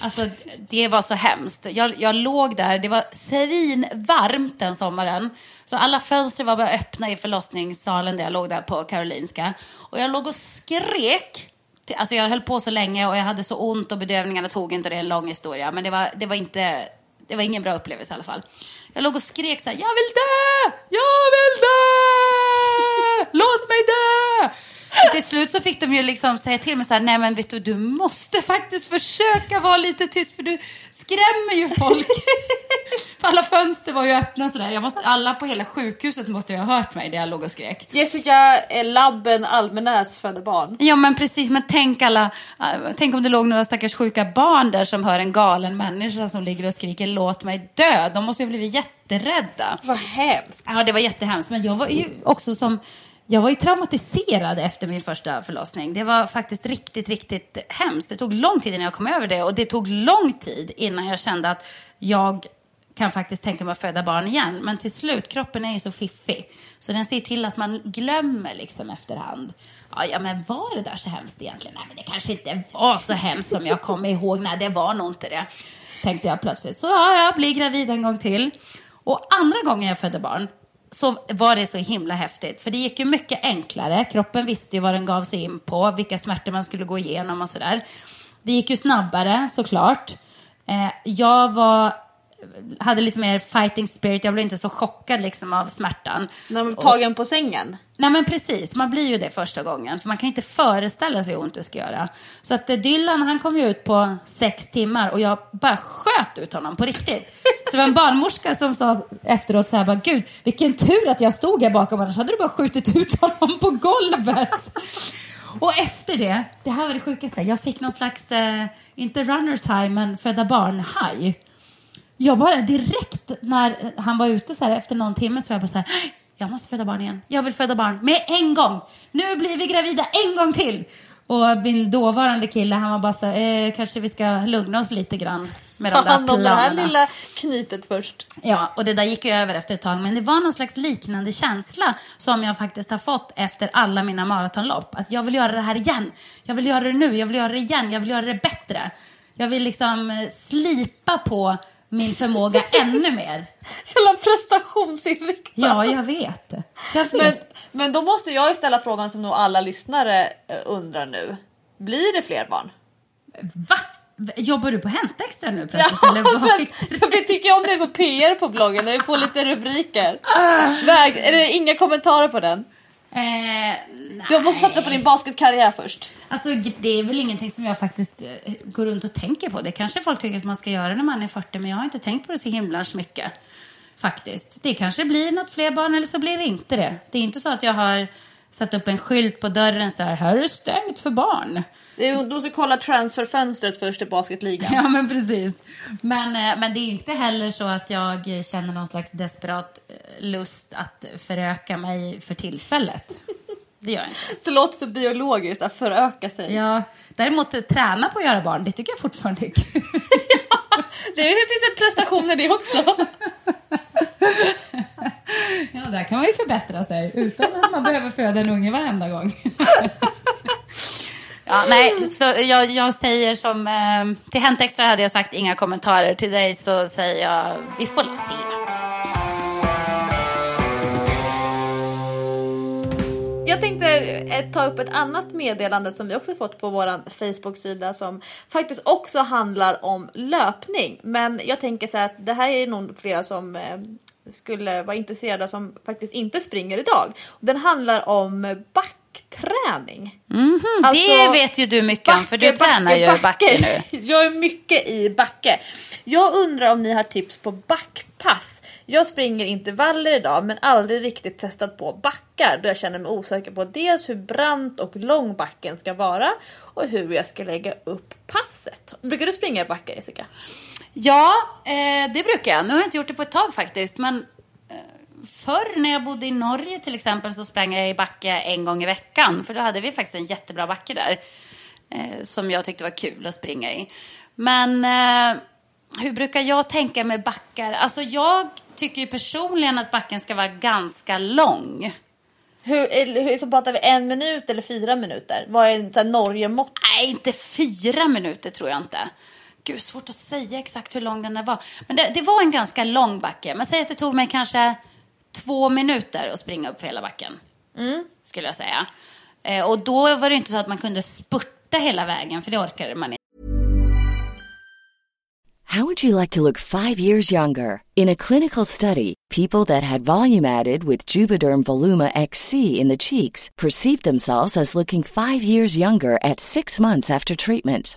Alltså, det var så hemskt. Jag, jag låg där, det var svinvarmt den sommaren. Så alla fönster var bara öppna i förlossningssalen där jag låg där på Karolinska. Och jag låg och skrek Alltså jag höll på så länge och jag hade så ont och bedövningarna tog inte. Det är en lång historia. Men det var, det var inte... Det var ingen bra upplevelse i alla fall. Jag låg och skrek så här, jag vill dö! Jag vill dö! Låt mig dö! Så till slut så fick de ju liksom säga till mig så här, nej men vet du, du måste faktiskt försöka vara lite tyst för du skrämmer ju folk. alla fönster var ju öppna sådär. Jag måste, alla på hela sjukhuset måste ju ha hört mig när jag låg och skrek. Jessica eh, Labben Almenäs födde barn. Ja men precis, men tänk alla, äh, tänk om det låg några stackars sjuka barn där som hör en galen människa som ligger och skriker låt mig dö. De måste ju blivit jätterädda. Vad hemskt. Ja, det var jättehemskt. Men jag var ju också som... Jag var ju traumatiserad efter min första förlossning. Det var faktiskt riktigt, riktigt hemskt. Det tog lång tid innan jag kom över det och det tog lång tid innan jag kände att jag kan faktiskt tänka mig att föda barn igen. Men till slut, kroppen är ju så fiffig. Så den ser till att man glömmer liksom efterhand. Ja, ja men var det där så hemskt egentligen? Nej, men det kanske inte var så hemskt som jag kommer ihåg. Nej, det var nog inte det. Tänkte jag plötsligt. Så ja, jag blir gravid en gång till. Och andra gången jag födde barn så var det så himla häftigt. För det gick ju mycket enklare. Kroppen visste ju vad den gav sig in på, vilka smärtor man skulle gå igenom och sådär. Det gick ju snabbare såklart. Eh, jag var hade lite mer fighting spirit. Jag blev inte så chockad liksom av smärtan. När man tagen på sängen? Nej men precis, man blir ju det första gången. För man kan inte föreställa sig hur ont det ska göra. Så att eh, Dylan han kom ju ut på sex timmar och jag bara sköt ut honom på riktigt. Så det var en barnmorska som sa efteråt så här bara, gud vilken tur att jag stod här bakom annars hade du bara skjutit ut honom på golvet. Och efter det, det här var det sjukaste, jag fick någon slags, eh, inte runners high men födda barn high. Jag bara direkt när han var ute så här efter någon timme så var jag bara så här, jag måste föda barn igen. Jag vill föda barn med en gång. Nu blir vi gravida en gång till. Och min dåvarande kille han var bara så här, eh, kanske vi ska lugna oss lite grann med de Ta där hand om det här lilla knytet först. Ja, och det där gick ju över efter ett tag. Men det var någon slags liknande känsla som jag faktiskt har fått efter alla mina maratonlopp. Att jag vill göra det här igen. Jag vill göra det nu. Jag vill göra det igen. Jag vill göra det bättre. Jag vill liksom eh, slipa på min förmåga ännu mer. Jävla prestationsinriktad. Ja, jag vet. Jag vet. Men, men då måste jag ju ställa frågan som nog alla lyssnare eh, undrar nu. Blir det fler barn? Va? Jobbar du på Hänt Extra nu Ja, plötsligt? eller vad? men, vi tycker om det får PR på bloggen när vi får lite rubriker. Väg, är det inga kommentarer på den? Eh. Du måste satsa på din basketkarriär först. Alltså, det är väl ingenting som jag faktiskt eh, går runt och tänker på. Det kanske folk tycker att man ska göra när man är 40, men jag har inte tänkt på det så himla mycket. Faktiskt. Det kanske blir något fler barn eller så blir det inte det. Det är inte så att jag har satt upp en skylt på dörren så här, här är det stängt för barn. Du måste kolla transferfönstret först i basketligan. Ja, men precis. Men, eh, men det är inte heller så att jag känner någon slags desperat eh, lust att föröka mig för tillfället. Det gör jag inte. Så det låter så biologiskt att föröka sig. Ja, däremot eh, träna på att göra barn, det tycker jag fortfarande är kul. Det finns en prestation i det också. Ja, där kan man ju förbättra sig utan att man behöver föda en unge varenda gång. Ja, nej, så jag, jag säger som... Eh, till Hänt Extra hade jag sagt inga kommentarer. Till dig så säger jag vi får se. Tänkte eh, ta upp ett annat meddelande som vi också fått på vår Facebook-sida som faktiskt också handlar om löpning. Men jag tänker så här att det här är nog flera som eh, skulle vara intresserade som faktiskt inte springer idag. Den handlar om backträning. Alltså, det vet ju du mycket om, för du tränar ju backe nu. Jag är mycket i backe. Jag undrar om ni har tips på backpass. Jag springer intervaller idag men aldrig riktigt testat på backar då jag känner mig osäker på dels hur brant och lång backen ska vara och hur jag ska lägga upp passet. Brukar du springa i backar Jessica? Ja, eh, det brukar jag. Nu har jag inte gjort det på ett tag faktiskt. Men eh, förr när jag bodde i Norge till exempel så sprang jag i backe en gång i veckan. För då hade vi faktiskt en jättebra backe där. Eh, som jag tyckte var kul att springa i. Men eh, hur brukar jag tänka med backar? Alltså jag tycker ju personligen att backen ska vara ganska lång. Hur, eller hur så pratar vi en minut eller fyra minuter? Vad är Norge-mått? Nej, inte fyra minuter tror jag inte. Gud, svårt att säga exakt hur lång den där var. Men det, det var en ganska lång backe. Men säg att det tog mig kanske två minuter att springa upp för hela backen. Skulle jag säga. Eh, och då var det inte så att man kunde spurta hela vägen, för det orkade man inte. How would you like to look five years younger? In a clinical study, people that had volume added with Juvederm Voluma XC in the cheeks perceived themselves as looking five years younger at six months after treatment.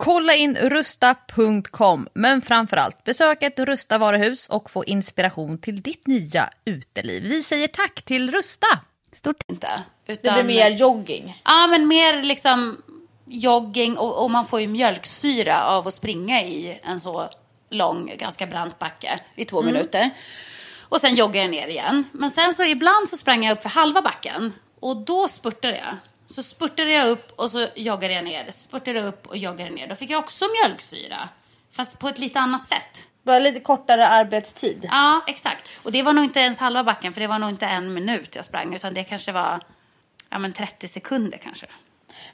Kolla in rusta.com, men framförallt besök ett Rusta varuhus och få inspiration till ditt nya uteliv. Vi säger tack till Rusta! Stort inte. Utan... Det blir mer jogging. Ja, men mer liksom jogging och, och, man får ju mjölksyra av att springa i en så lång, ganska brant backe i två mm. minuter. Och sen joggar jag ner igen. Men sen så ibland så sprang jag upp för halva backen och då spurtade jag. Så spurtade jag upp och så joggade jag ner. Spurtade upp och joggade ner. Då fick jag också mjölksyra. Fast på ett lite annat sätt. Bara lite kortare arbetstid. Ja, exakt. Och det var nog inte ens halva backen, för det var nog inte en minut jag sprang, utan det kanske var ja, men 30 sekunder kanske.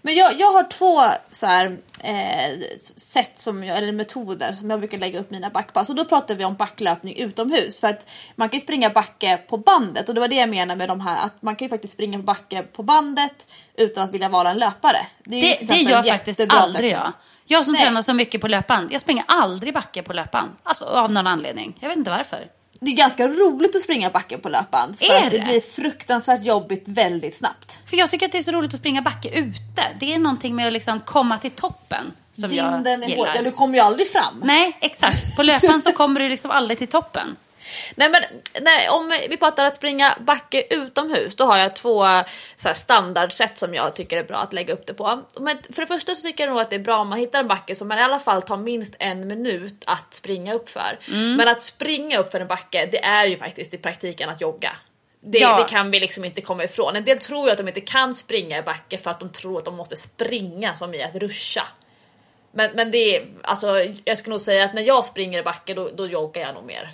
Men jag, jag har två så här, eh, sätt som jag, eller metoder som jag brukar lägga upp mina backpass. Och då pratar vi om backlöpning utomhus. För att man kan ju springa backe på bandet. Och det var det jag menade med de här. Att man kan ju faktiskt springa backe på bandet utan att vilja vara en löpare. Det, det, det gör faktiskt aldrig jag. Jag som Nej. tränar så mycket på löpband. Jag springer aldrig backe på löpband. Alltså av någon anledning. Jag vet inte varför det är ganska roligt att springa backe på löpband. För är det? det blir fruktansvärt jobbigt väldigt snabbt. För jag tycker att det är så roligt att springa backe ute. Det är någonting med att liksom komma till toppen. Som Vinden jag gillar. Ja, du kommer ju aldrig fram. Nej, exakt. På löpband så kommer du liksom aldrig till toppen. Nej men nej, om vi pratar att springa backe utomhus, då har jag två så här, standardsätt som jag tycker är bra att lägga upp det på. Men för det första så tycker jag nog att det är bra om man hittar en backe som man i alla fall tar minst en minut att springa upp för. Men att springa upp för en backe, det är ju faktiskt i praktiken att jogga. Det, Ja. det kan vi liksom inte komma ifrån. En del tror ju att de inte kan springa i backe för att de tror att de måste springa som i att ruscha. Men, men det är, alltså, jag skulle nog säga att när jag springer i backe då, då joggar jag nog mer.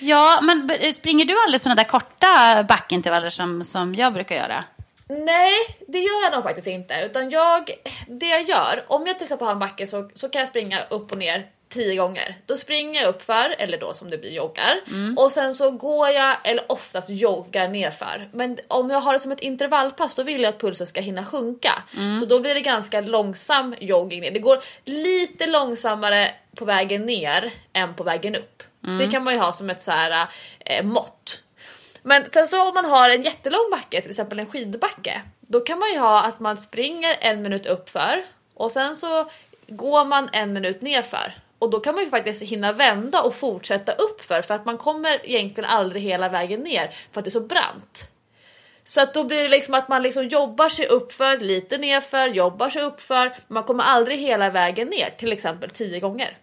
Ja, men springer du aldrig sådana där korta backintervaller som, som jag brukar göra? Nej, det gör jag nog faktiskt inte. Utan jag, det jag gör, om jag till exempel har en backe så, så kan jag springa upp och ner tio gånger. Då springer jag upp för eller då som det blir joggar. Och sen så går jag, eller oftast joggar nerför. Men om jag har det som ett intervallpass då vill jag att pulsen ska hinna sjunka. Så då blir det ganska långsam jogging ner. Det går lite långsammare på vägen ner än på vägen upp. Det kan man ju ha som ett så här eh, mått. Men sen så om man har en jättelång backe, till exempel en skidbacke, då kan man ju ha att man springer en minut uppför och sen så går man en minut nerför. Och då kan man ju faktiskt hinna vända och fortsätta uppför för att man kommer egentligen aldrig hela vägen ner för att det är så brant. Så att då blir det liksom att man liksom jobbar sig uppför, lite nerför, jobbar sig uppför, man kommer aldrig hela vägen ner, till exempel 10 gånger.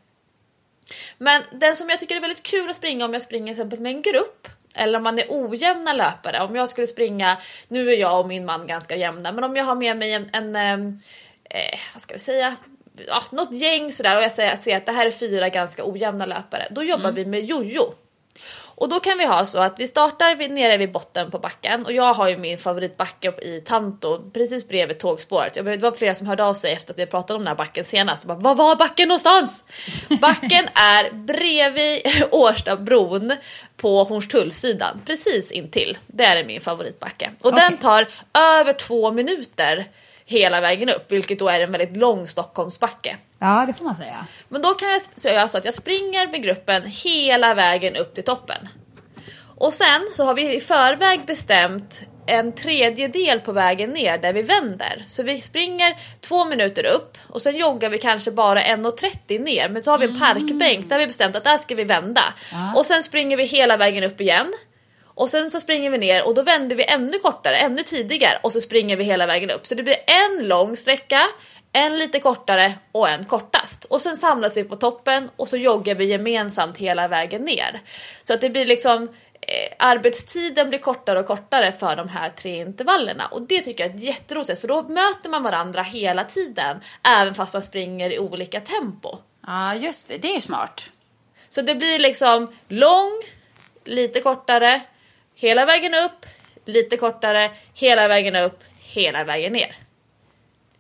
Men den som jag tycker är väldigt kul att springa om jag springer exempel med en grupp eller om man är ojämna löpare. Om jag skulle springa, nu är jag och min man ganska jämna, men om jag har med mig en, en eh, vad ska vi säga, ja, något gäng sådär och jag ser att det här är fyra ganska ojämna löpare, då jobbar vi med jojo. Och då kan vi ha så att vi startar vid, nere vid botten på backen och jag har ju min favoritbacke i Tanto precis bredvid tågspåret. Jag vet, Det var flera som hörde av sig efter att vi pratade om den här backen senast bara Var var backen någonstans? Backen är bredvid Årstabron på Hornstullsidan precis intill. Det är min favoritbacke och den tar över två minuter hela vägen upp vilket då är en väldigt lång Stockholmsbacke. Ja, det får man säga. Men då kan jag så göra så att jag springer med gruppen hela vägen upp till toppen. Och sen så har vi i förväg bestämt en tredjedel på vägen ner där vi vänder. Så vi springer två minuter upp och sen joggar vi kanske bara 1.30 ner. Men så har vi en parkbänk där vi bestämt att där ska vi vända. Och sen springer vi hela vägen upp igen. Och sen så springer vi ner och då vänder vi ännu kortare, ännu tidigare och så springer vi hela vägen upp. Så det blir en lång sträcka, en lite kortare och en kortast. Och sen samlas vi på toppen och så joggar vi gemensamt hela vägen ner. Så att det blir liksom eh, arbetstiden blir kortare och kortare för de här tre intervallerna och det tycker jag är jätteroligt för då möter man varandra hela tiden även fast man springer i olika tempo. Ja, just det. Det är smart. Så det blir liksom lång, lite kortare, hela vägen upp, lite kortare, hela vägen upp, hela vägen ner.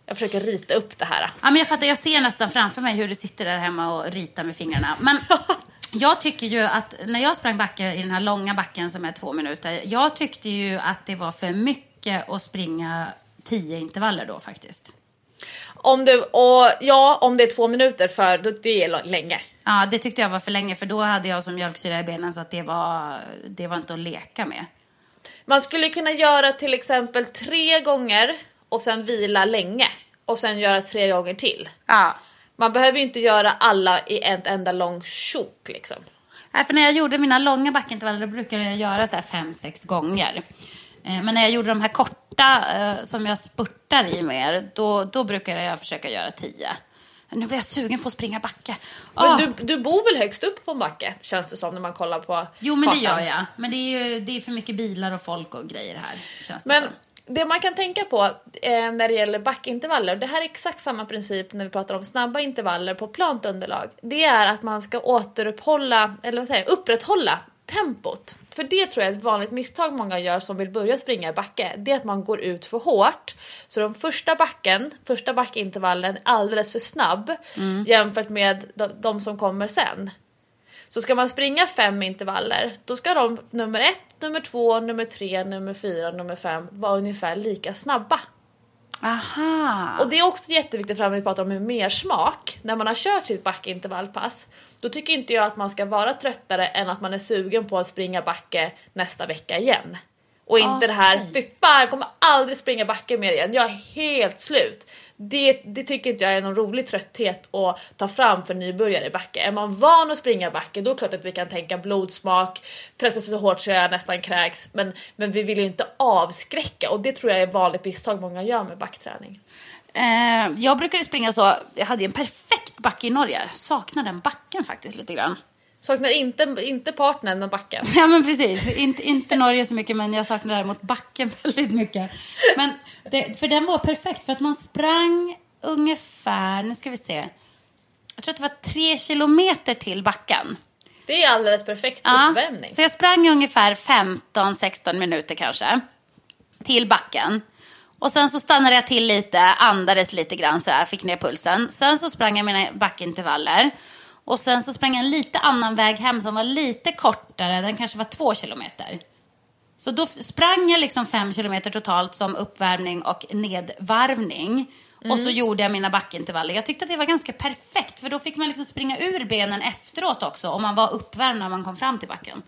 Jag försöker rita upp det här. Ja, men jag fattar, jag ser nästan framför mig hur du sitter där hemma och ritar med fingrarna. Men jag tycker ju att när jag sprang backe i den här långa backen som är två minuter. Jag tyckte ju att det var för mycket att springa tio intervaller då faktiskt. Om du, och ja, om det är två minuter för då- det är länge. Ja, det tyckte jag var för länge för då hade jag som mjölksyra i benen så att det var, det var inte att leka med. Man skulle kunna göra till exempel tre gånger och sen vila länge och sen göra tre gånger till. Ja. Man behöver ju inte göra alla i ett enda lång tjok liksom. Nej, för när jag gjorde mina långa backintervaller då brukade jag göra så här fem, sex gånger. Eh, Men när jag gjorde de här korta eh, som jag spurtar i mer, då, då brukade jag försöka göra tio. Nu blir jag sugen på att springa backe. Men Ah. du, du bor väl högst upp på en backe känns det som när man kollar på Jo, men det kartan. gör jag. Men det är ju det är för mycket bilar och folk och grejer här. Känns det Men som. det man kan tänka på eh, när det gäller backintervaller, det här är exakt samma princip när vi pratar om snabba intervaller på plant underlag. Det är att man ska återuppehålla, eller vad säger jag, upprätthålla tempot. För det tror jag är ett vanligt misstag många gör som vill börja springa i backe. Det är att man går ut för hårt. Så de första backen, första backintervallen är alldeles för snabb jämfört med de, de som kommer sen. Så ska man springa fem intervaller, då ska de nummer ett, nummer två, nummer tre, nummer fyra, nummer fem vara ungefär lika snabba. Aha. Och det är också jätteviktigt fram när vi pratar om mer smak. När man har kört sitt backintervallpass, då tycker inte jag att man ska vara tröttare än att man är sugen på att springa backe nästa vecka igen. Och inte det här, fy fan jag kommer aldrig springa backen mer igen, jag är helt slut. Det, det tycker inte jag är någon rolig trötthet att ta fram för nybörjare i backe. Är man van att springa backe då är det klart att vi kan tänka blodsmak, pressa så hårt så jag nästan kräks. Men, men vi vill ju inte avskräcka och det tror jag är ett vanligt misstag många gör med backträning. Eh, jag brukade springa så, jag hade ju en perfekt backe i Norge. Saknar den backen faktiskt lite grann. Saknar inte, inte partnern men backen. Ja men precis, inte, inte Norge så mycket men jag saknar däremot backen väldigt mycket. Men det, för den var perfekt för att man sprang ungefär, nu ska vi se. Jag tror att det var tre kilometer till backen. Det är alldeles perfekt Ja, uppvärmning. Så jag sprang ungefär 15-16 minuter kanske. Till backen. Och sen så stannade jag till lite, andades lite grann så jag fick ner pulsen. Sen så sprang jag mina backintervaller. Och sen så sprang jag en lite annan väg hem som var lite kortare, den kanske var två kilometer. Så då sprang jag liksom fem kilometer totalt som uppvärmning och nedvarvning. Och så gjorde jag mina backintervaller. Jag tyckte att det var ganska perfekt för då fick man liksom springa ur benen efteråt också om man var uppvärmd när man kom fram till backen.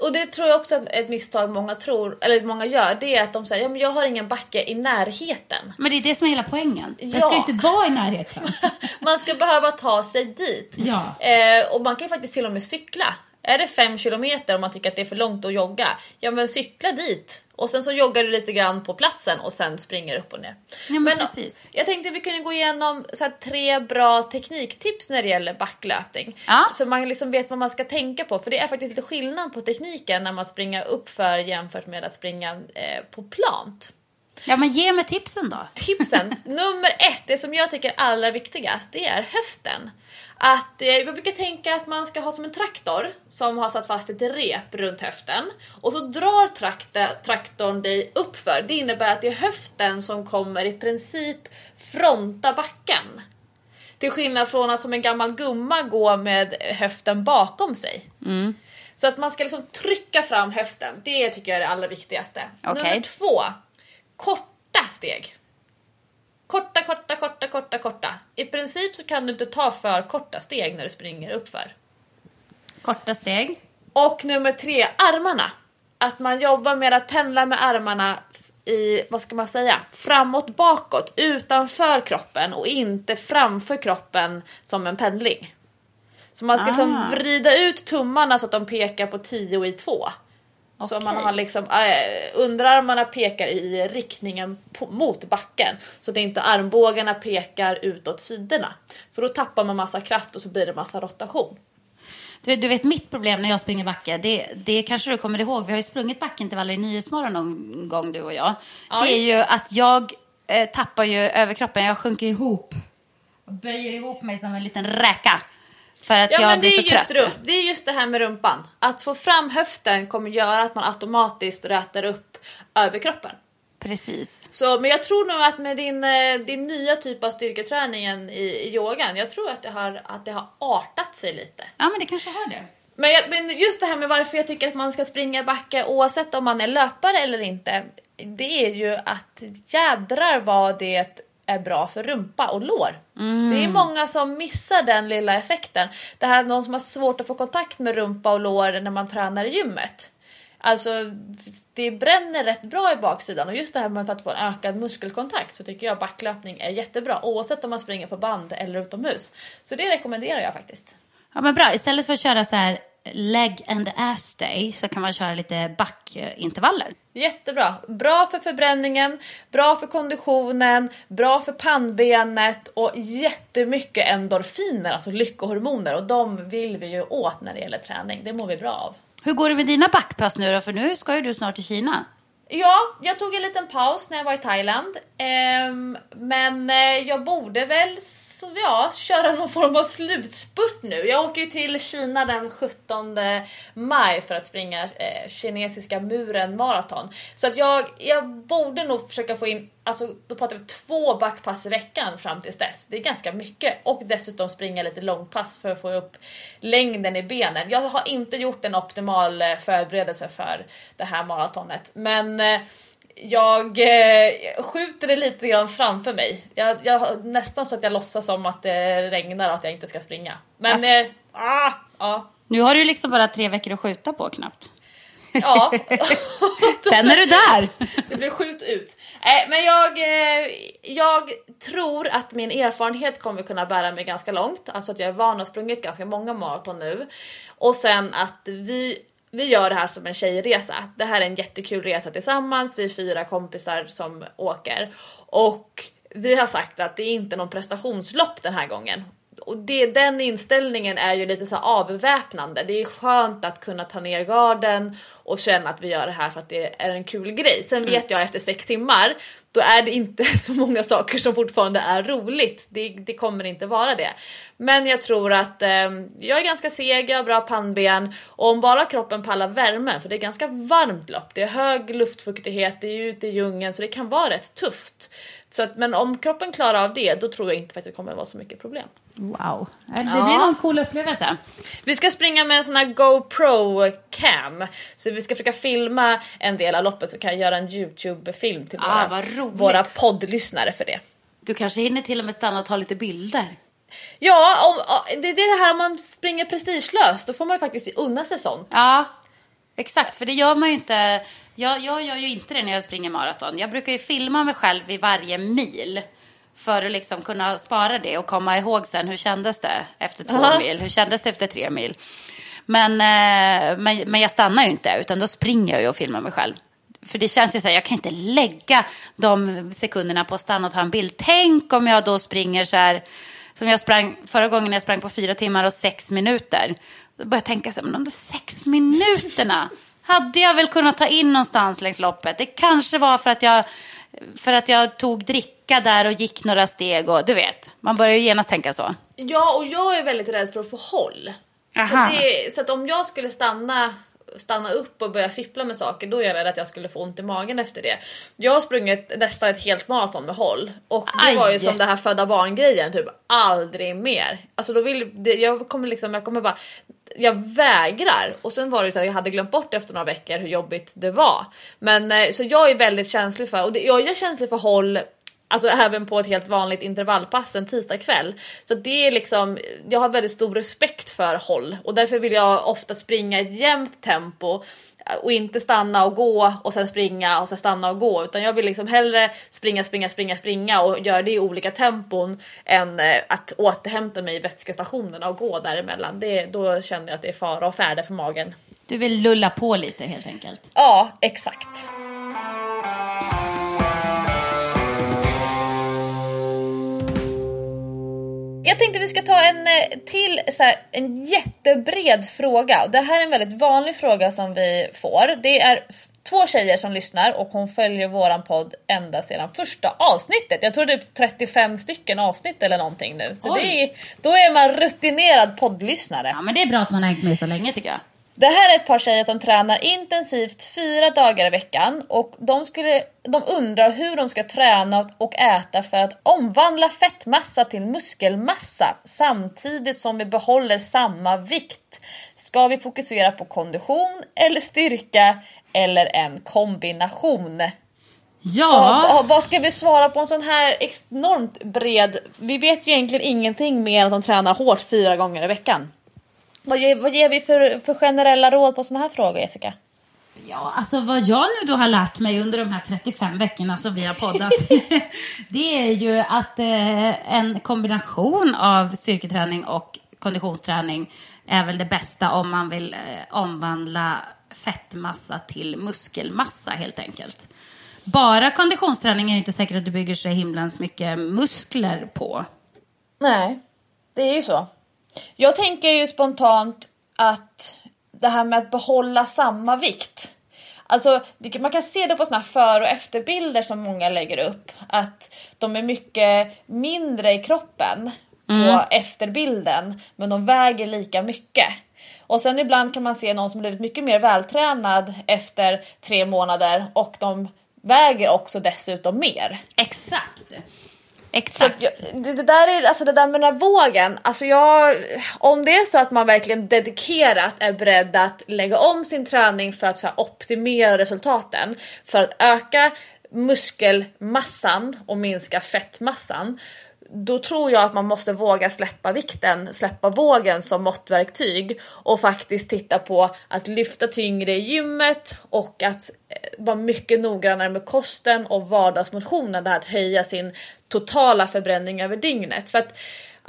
Och det tror jag också att ett misstag många tror, eller många gör, det är att de säger ja, men jag har ingen backe i närheten. Men det är det som är hela poängen. Det Ja. ska inte vara i närheten. Man ska behöva ta sig dit. Ja. Eh, och man kan ju faktiskt till och med cykla. Är det fem kilometer och man tycker att det är för långt att jogga, ja men cykla dit. Och sen så joggar du lite grann på platsen och sen springer upp och ner. Ja, men precis. Jag tänkte vi kunde gå igenom så här tre bra tekniktips när det gäller backlöpning. Ja. Så man liksom vet vad man ska tänka på. För det är faktiskt lite skillnad på tekniken när man springer uppför jämfört med att springa eh, på plant. Ja, men ge mig tipsen då. Tipsen nummer ett, det som jag tycker är allra viktigast, det är höften. Att, eh, jag brukar tänka att man ska ha som en traktor som har satt fast ett rep runt höften och så drar trakta, traktorn dig uppför. Det innebär att det är höften som kommer i princip fronta backen. Till skillnad från att som en gammal gumma gå med höften bakom sig. Så att man ska liksom trycka fram höften, det tycker jag är det allra viktigaste. Okej. Nummer två, korta steg. Korta, korta, korta, korta, korta. I princip så kan du inte ta för korta steg när du springer uppför. Korta steg. Och nummer tre, armarna. Att man jobbar med att pendla med armarna i, vad ska man säga, framåt, bakåt, utanför kroppen och inte framför kroppen som en pendling. Så man ska liksom Ah. vrida ut tummarna så att de pekar på 10 i 2. Så man har liksom, äh, underarmarna pekar i riktningen på, mot backen. Så att inte armbågarna pekar utåt sidorna. För då tappar man massa kraft och så blir det massa rotation. Du, du vet mitt problem när jag springer backe, det, det kanske du kommer ihåg, vi har ju sprungit backintervaller i Nyhetsmorgon någon gång du och jag. Ja, det är ju att jag eh, tappar ju överkroppen, jag sjunker ihop. Böjer ihop mig som en liten räka. För att Ja jag men det blir så är, just trött. det är just det här med rumpan. Att få fram höften kommer göra att man automatiskt rätar upp överkroppen. Precis. Så, men jag tror nog att med din, eh, din nya typ av styrketräningen i, i yogan, jag tror att det, har, att det har artat sig lite. Ja men det kanske har det. Men, jag, men just det här med varför jag tycker att man ska springa backe oavsett om man är löpare eller inte. Det är ju att jädrar vad det är bra för rumpa och lår. Det är många som missar den lilla effekten. Det här någon som har svårt att få kontakt med rumpa och lår när man tränar i gymmet. Alltså det bränner rätt bra i baksidan och just det här med att få en ökad muskelkontakt så tycker jag backlöpning är jättebra oavsett om man springer på band eller utomhus. Så det rekommenderar jag faktiskt. Ja men bra, istället för att köra så här leg and ass day så kan man köra lite backintervaller. Jättebra. Bra för förbränningen, bra för konditionen, bra för pannbenet och jättemycket endorfiner, alltså lyckohormoner och de vill vi ju åt när det gäller träning. Det mår vi bra av. Hur går det med dina backpass nu då? För nu ska ju du snart till Kina. Ja, jag tog en liten paus när jag var i Thailand. Ehm, men eh, jag borde väl ja, köra någon form av slutspurt nu. Jag åker ju till Kina den 17 maj för att springa eh, kinesiska muren maraton. Så att jag, jag borde nog försöka få in, alltså då pratar vi två backpass i veckan fram tills dess. Det är ganska mycket. Och dessutom springa lite långpass för att få upp längden i benen. Jag har inte gjort en optimal eh, förberedelse för det här maratonet. Men eh, jag eh, skjuter det lite grann framför mig. Jag, jag, nästan så att jag låtsas som att det regnar och att jag inte ska springa. Men, eh, ah, ja. Nu har du liksom bara tre veckor att skjuta på knappt. Ja. Sen är du där. Det blir skjut ut. Eh, men jag, eh, jag tror att min erfarenhet kommer kunna bära mig ganska långt. Alltså att jag är van ha sprungit ganska många maraton nu. Och sen att vi, vi gör det här som en tjejresa. Det här är en jättekul resa tillsammans. Vi är fyra kompisar som åker. Och vi har sagt att det är inte någon prestationslopp den här gången och det, den inställningen är ju lite så avväpnande. Det är skönt att kunna ta ner garden och känna att vi gör det här för att det är en kul grej. Sen Mm. vet jag efter sex timmar, då är det inte så många saker som fortfarande är roligt. Det, det kommer inte vara det. Men jag tror att eh, jag är ganska seg, jag har bra pannben och om bara kroppen pallar värmen, för det är ganska varmt lopp, det är hög luftfuktighet, det är ute i djungeln så det kan vara rätt tufft. Så att, men om kroppen klarar av det, då tror jag inte att det kommer vara så mycket problem. Wow. Det Ja. blir nog en cool upplevelse. Vi ska springa med en sån här GoPro cam. Så vi ska försöka filma en del av loppet så kan jag göra en YouTube-film till Ah, våra, våra poddlyssnare för det. Du kanske hinner till och med stanna och ta lite bilder. Ja, om, det är det här man springer prestigelöst. Då får man ju faktiskt unna sig sånt. Ja, exakt. För det gör man ju inte. Jag, jag gör ju inte det när jag springer maraton. Jag brukar ju filma mig själv vid varje mil. För att liksom kunna spara det och komma ihåg sen hur kändes det efter två Aha. mil? Hur kändes det efter tre mil? Men, eh, men, men jag stannar ju inte utan då springer jag ju och filmar mig själv. För det känns ju så här, jag kan inte lägga de sekunderna på att stanna och ta en bild. Tänk om jag då springer så här, som jag sprang förra gången jag sprang på fyra timmar och sex minuter. Då började jag tänka så här, men de där sex minuterna hade jag väl kunnat ta in någonstans längs loppet. Det kanske var för att jag, för att jag tog dricka där och gick några steg och du vet, man börjar ju genast tänka så. Ja, och jag är väldigt rädd för att få håll. Så det, så att om jag skulle stanna stanna upp och börja fippla med saker då är jag rädd att jag skulle få ont i magen efter det. Jag har sprungit nästan ett helt maraton med håll och det var ju som det här födda barn grejen typ aldrig mer. Alltså då vill det, jag kommer liksom jag kommer bara jag vägrar och sen var det så att jag hade glömt bort efter några veckor hur jobbigt det var. Men eh, så jag är väldigt känslig för och det, jag är känslig för håll Alltså även på ett helt vanligt intervallpass en tisdagkväll. Så det är liksom, jag har väldigt stor respekt för håll och därför vill jag ofta springa i ett jämnt tempo och inte stanna och gå och sen springa och sen stanna och gå utan jag vill liksom hellre springa, springa, springa, springa och göra det i olika tempon än eh, att återhämta mig i vätskestationerna och gå däremellan. Det, då känner jag att det är fara och färde för magen. Du vill lulla på lite helt enkelt. Ja, exakt. Jag tänkte vi ska ta en eh, till så här, en jättebred fråga. Det här är en väldigt vanlig fråga som vi får. Det är två tjejer som lyssnar och hon följer våran podd ända sedan första avsnittet. Jag tror det är 35 stycken avsnitt eller någonting nu. Så Oj. det är, då är man rutinerad poddlyssnare. Ja, men det är bra att man har hängt med så länge tycker jag. Det här är ett par tjejer som tränar intensivt fyra dagar i veckan och de, skulle, de undrar hur de ska träna och äta för att omvandla fettmassa till muskelmassa samtidigt som vi behåller samma vikt. Ska vi fokusera på kondition eller styrka eller en kombination? Ja, Vad, vad ska vi svara på en sån här enormt bred... Vi vet ju egentligen ingenting mer än att de tränar hårt fyra gånger i veckan. Vad ger, vad ger vi för, för generella råd på såna här frågor Jessica? Ja, alltså vad jag nu då har lärt mig under de här 35 veckorna som vi har poddat. det är ju att eh, en kombination av styrketräning och konditionsträning är väl det bästa om man vill eh, omvandla fettmassa till muskelmassa helt enkelt. Bara konditionsträning är inte säkert att du bygger så himlans mycket muskler på. Nej, det är ju så. Jag tänker ju spontant att det här med att behålla samma vikt. Alltså man kan se det på såna för och efterbilder som många lägger upp. Att de är mycket mindre i kroppen på efterbilden men de väger lika mycket. Och sen ibland kan man se någon som blivit mycket mer vältränad efter tre månader och de väger också dessutom mer. Exakt. Exakt. Så, det, det, där är, alltså det där med den här vågen, alltså jag, om det är så att man verkligen dedikerat är beredd att lägga om sin träning för att så här, optimera resultaten, för att öka muskelmassan och minska fettmassan, då tror jag att man måste våga släppa vikten, släppa vågen som måttverktyg och faktiskt titta på att lyfta tyngre i gymmet och att eh, vara mycket noggrannare med kosten och vardagsmotionen, det här att höja sin totala förbränning över dygnet. För att,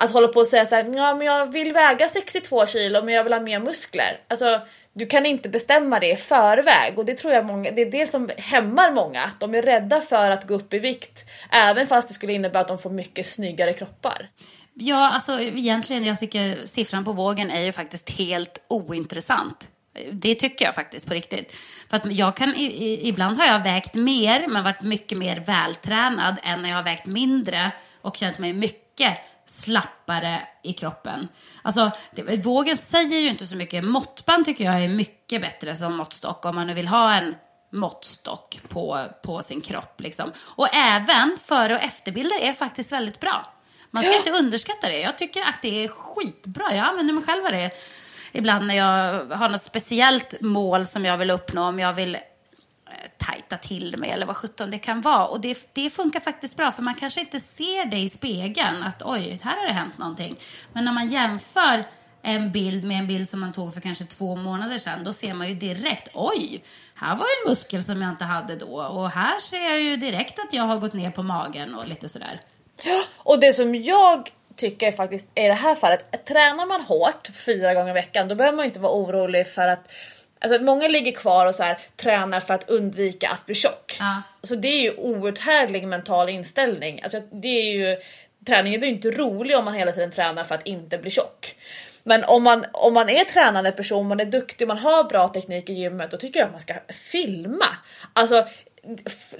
att hålla på och säga så här, ja men jag vill väga 62 kilo men jag vill ha mer muskler. Alltså du kan inte bestämma det i förväg och det tror jag många, det är det som hämmar många. Att de är rädda för att gå upp i vikt även fast det skulle innebära att de får mycket snyggare kroppar. Ja, alltså egentligen, jag tycker siffran på vågen är ju faktiskt helt ointressant. Det tycker jag faktiskt på riktigt. För att jag kan, ibland har jag vägt mer men varit mycket mer vältränad än när jag har vägt mindre och känt mig mycket slappare i kroppen. Alltså, det, vågen säger ju inte så mycket. Måttband tycker jag är mycket bättre som måttstock om man nu vill ha en måttstock på, på sin kropp. Liksom. Och även före och efterbilder är faktiskt väldigt bra. Man ska ja. inte underskatta det. Jag tycker att det är skitbra. Jag använder mig själv av det ibland när jag har något speciellt mål som jag vill uppnå. Om jag vill tajta till mig eller vad sjutton det kan vara. Och det, det funkar faktiskt bra för man kanske inte ser det i spegeln att oj, här har det hänt någonting. Men när man jämför en bild med en bild som man tog för kanske två månader sedan, då ser man ju direkt, oj, här var en muskel som jag inte hade då. Och här ser jag ju direkt att jag har gått ner på magen och lite sådär. Ja, och det som jag tycker faktiskt i det här fallet, tränar man hårt fyra gånger i veckan, då behöver man inte vara orolig för att Alltså många ligger kvar och så här, tränar för att undvika att bli tjock. Ja. Alltså det är ju outhärdlig mental inställning. Alltså det är ju, träningen blir ju inte rolig om man hela tiden tränar för att inte bli tjock. Men om man, om man är tränande person, man är duktig, man har bra teknik i gymmet, då tycker jag att man ska filma. Alltså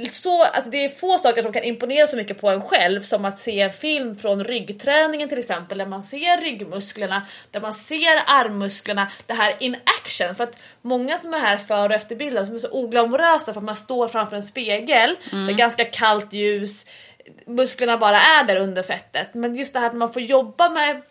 så, alltså det är få saker som kan imponera så mycket på en själv som att se en film från ryggträningen till exempel där man ser ryggmusklerna, där man ser armmusklerna, det här in action. För att många som är här för och efterbilder som är så oglamorösa för att man står framför en spegel, mm. det är ganska kallt ljus, musklerna bara är där under fettet. Men just det här att man får jobba med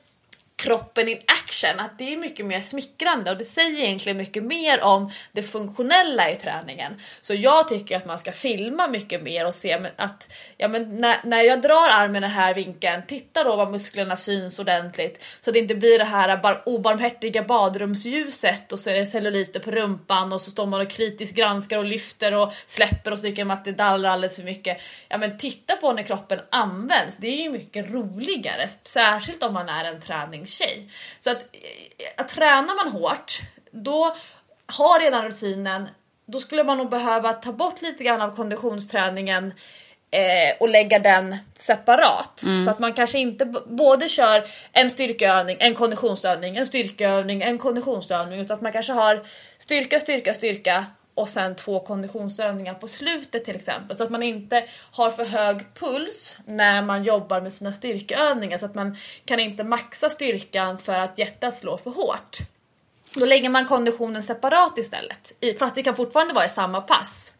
kroppen in action, att det är mycket mer smickrande och det säger egentligen mycket mer om det funktionella i träningen. Så jag tycker att man ska filma mycket mer och se att ja, men när, när jag drar armen i den här vinkeln, titta då vad musklerna syns ordentligt så det inte blir det här bar, obarmhärtiga badrumsljuset och så är det celluliter på rumpan och så står man och kritiskt granskar och lyfter och släpper och så tycker man att det dallrar alldeles för mycket. Ja men titta på när kroppen används, det är ju mycket roligare, särskilt om man är en träning tjej. Så att, att tränar man hårt, då har redan rutinen, då skulle man nog behöva ta bort lite grann av konditionsträningen eh, och lägga den separat. Mm. Så att man kanske inte både kör en styrkeövning, en konditionsövning, en styrkeövning, en konditionsövning utan att man kanske har styrka, styrka, styrka och sen två konditionsövningar på slutet till exempel. Så att man inte har för hög puls när man jobbar med sina styrkeövningar så att man kan inte maxa styrkan för att hjärtat slår för hårt. Då lägger man konditionen separat istället, för att det kan fortfarande vara i samma pass.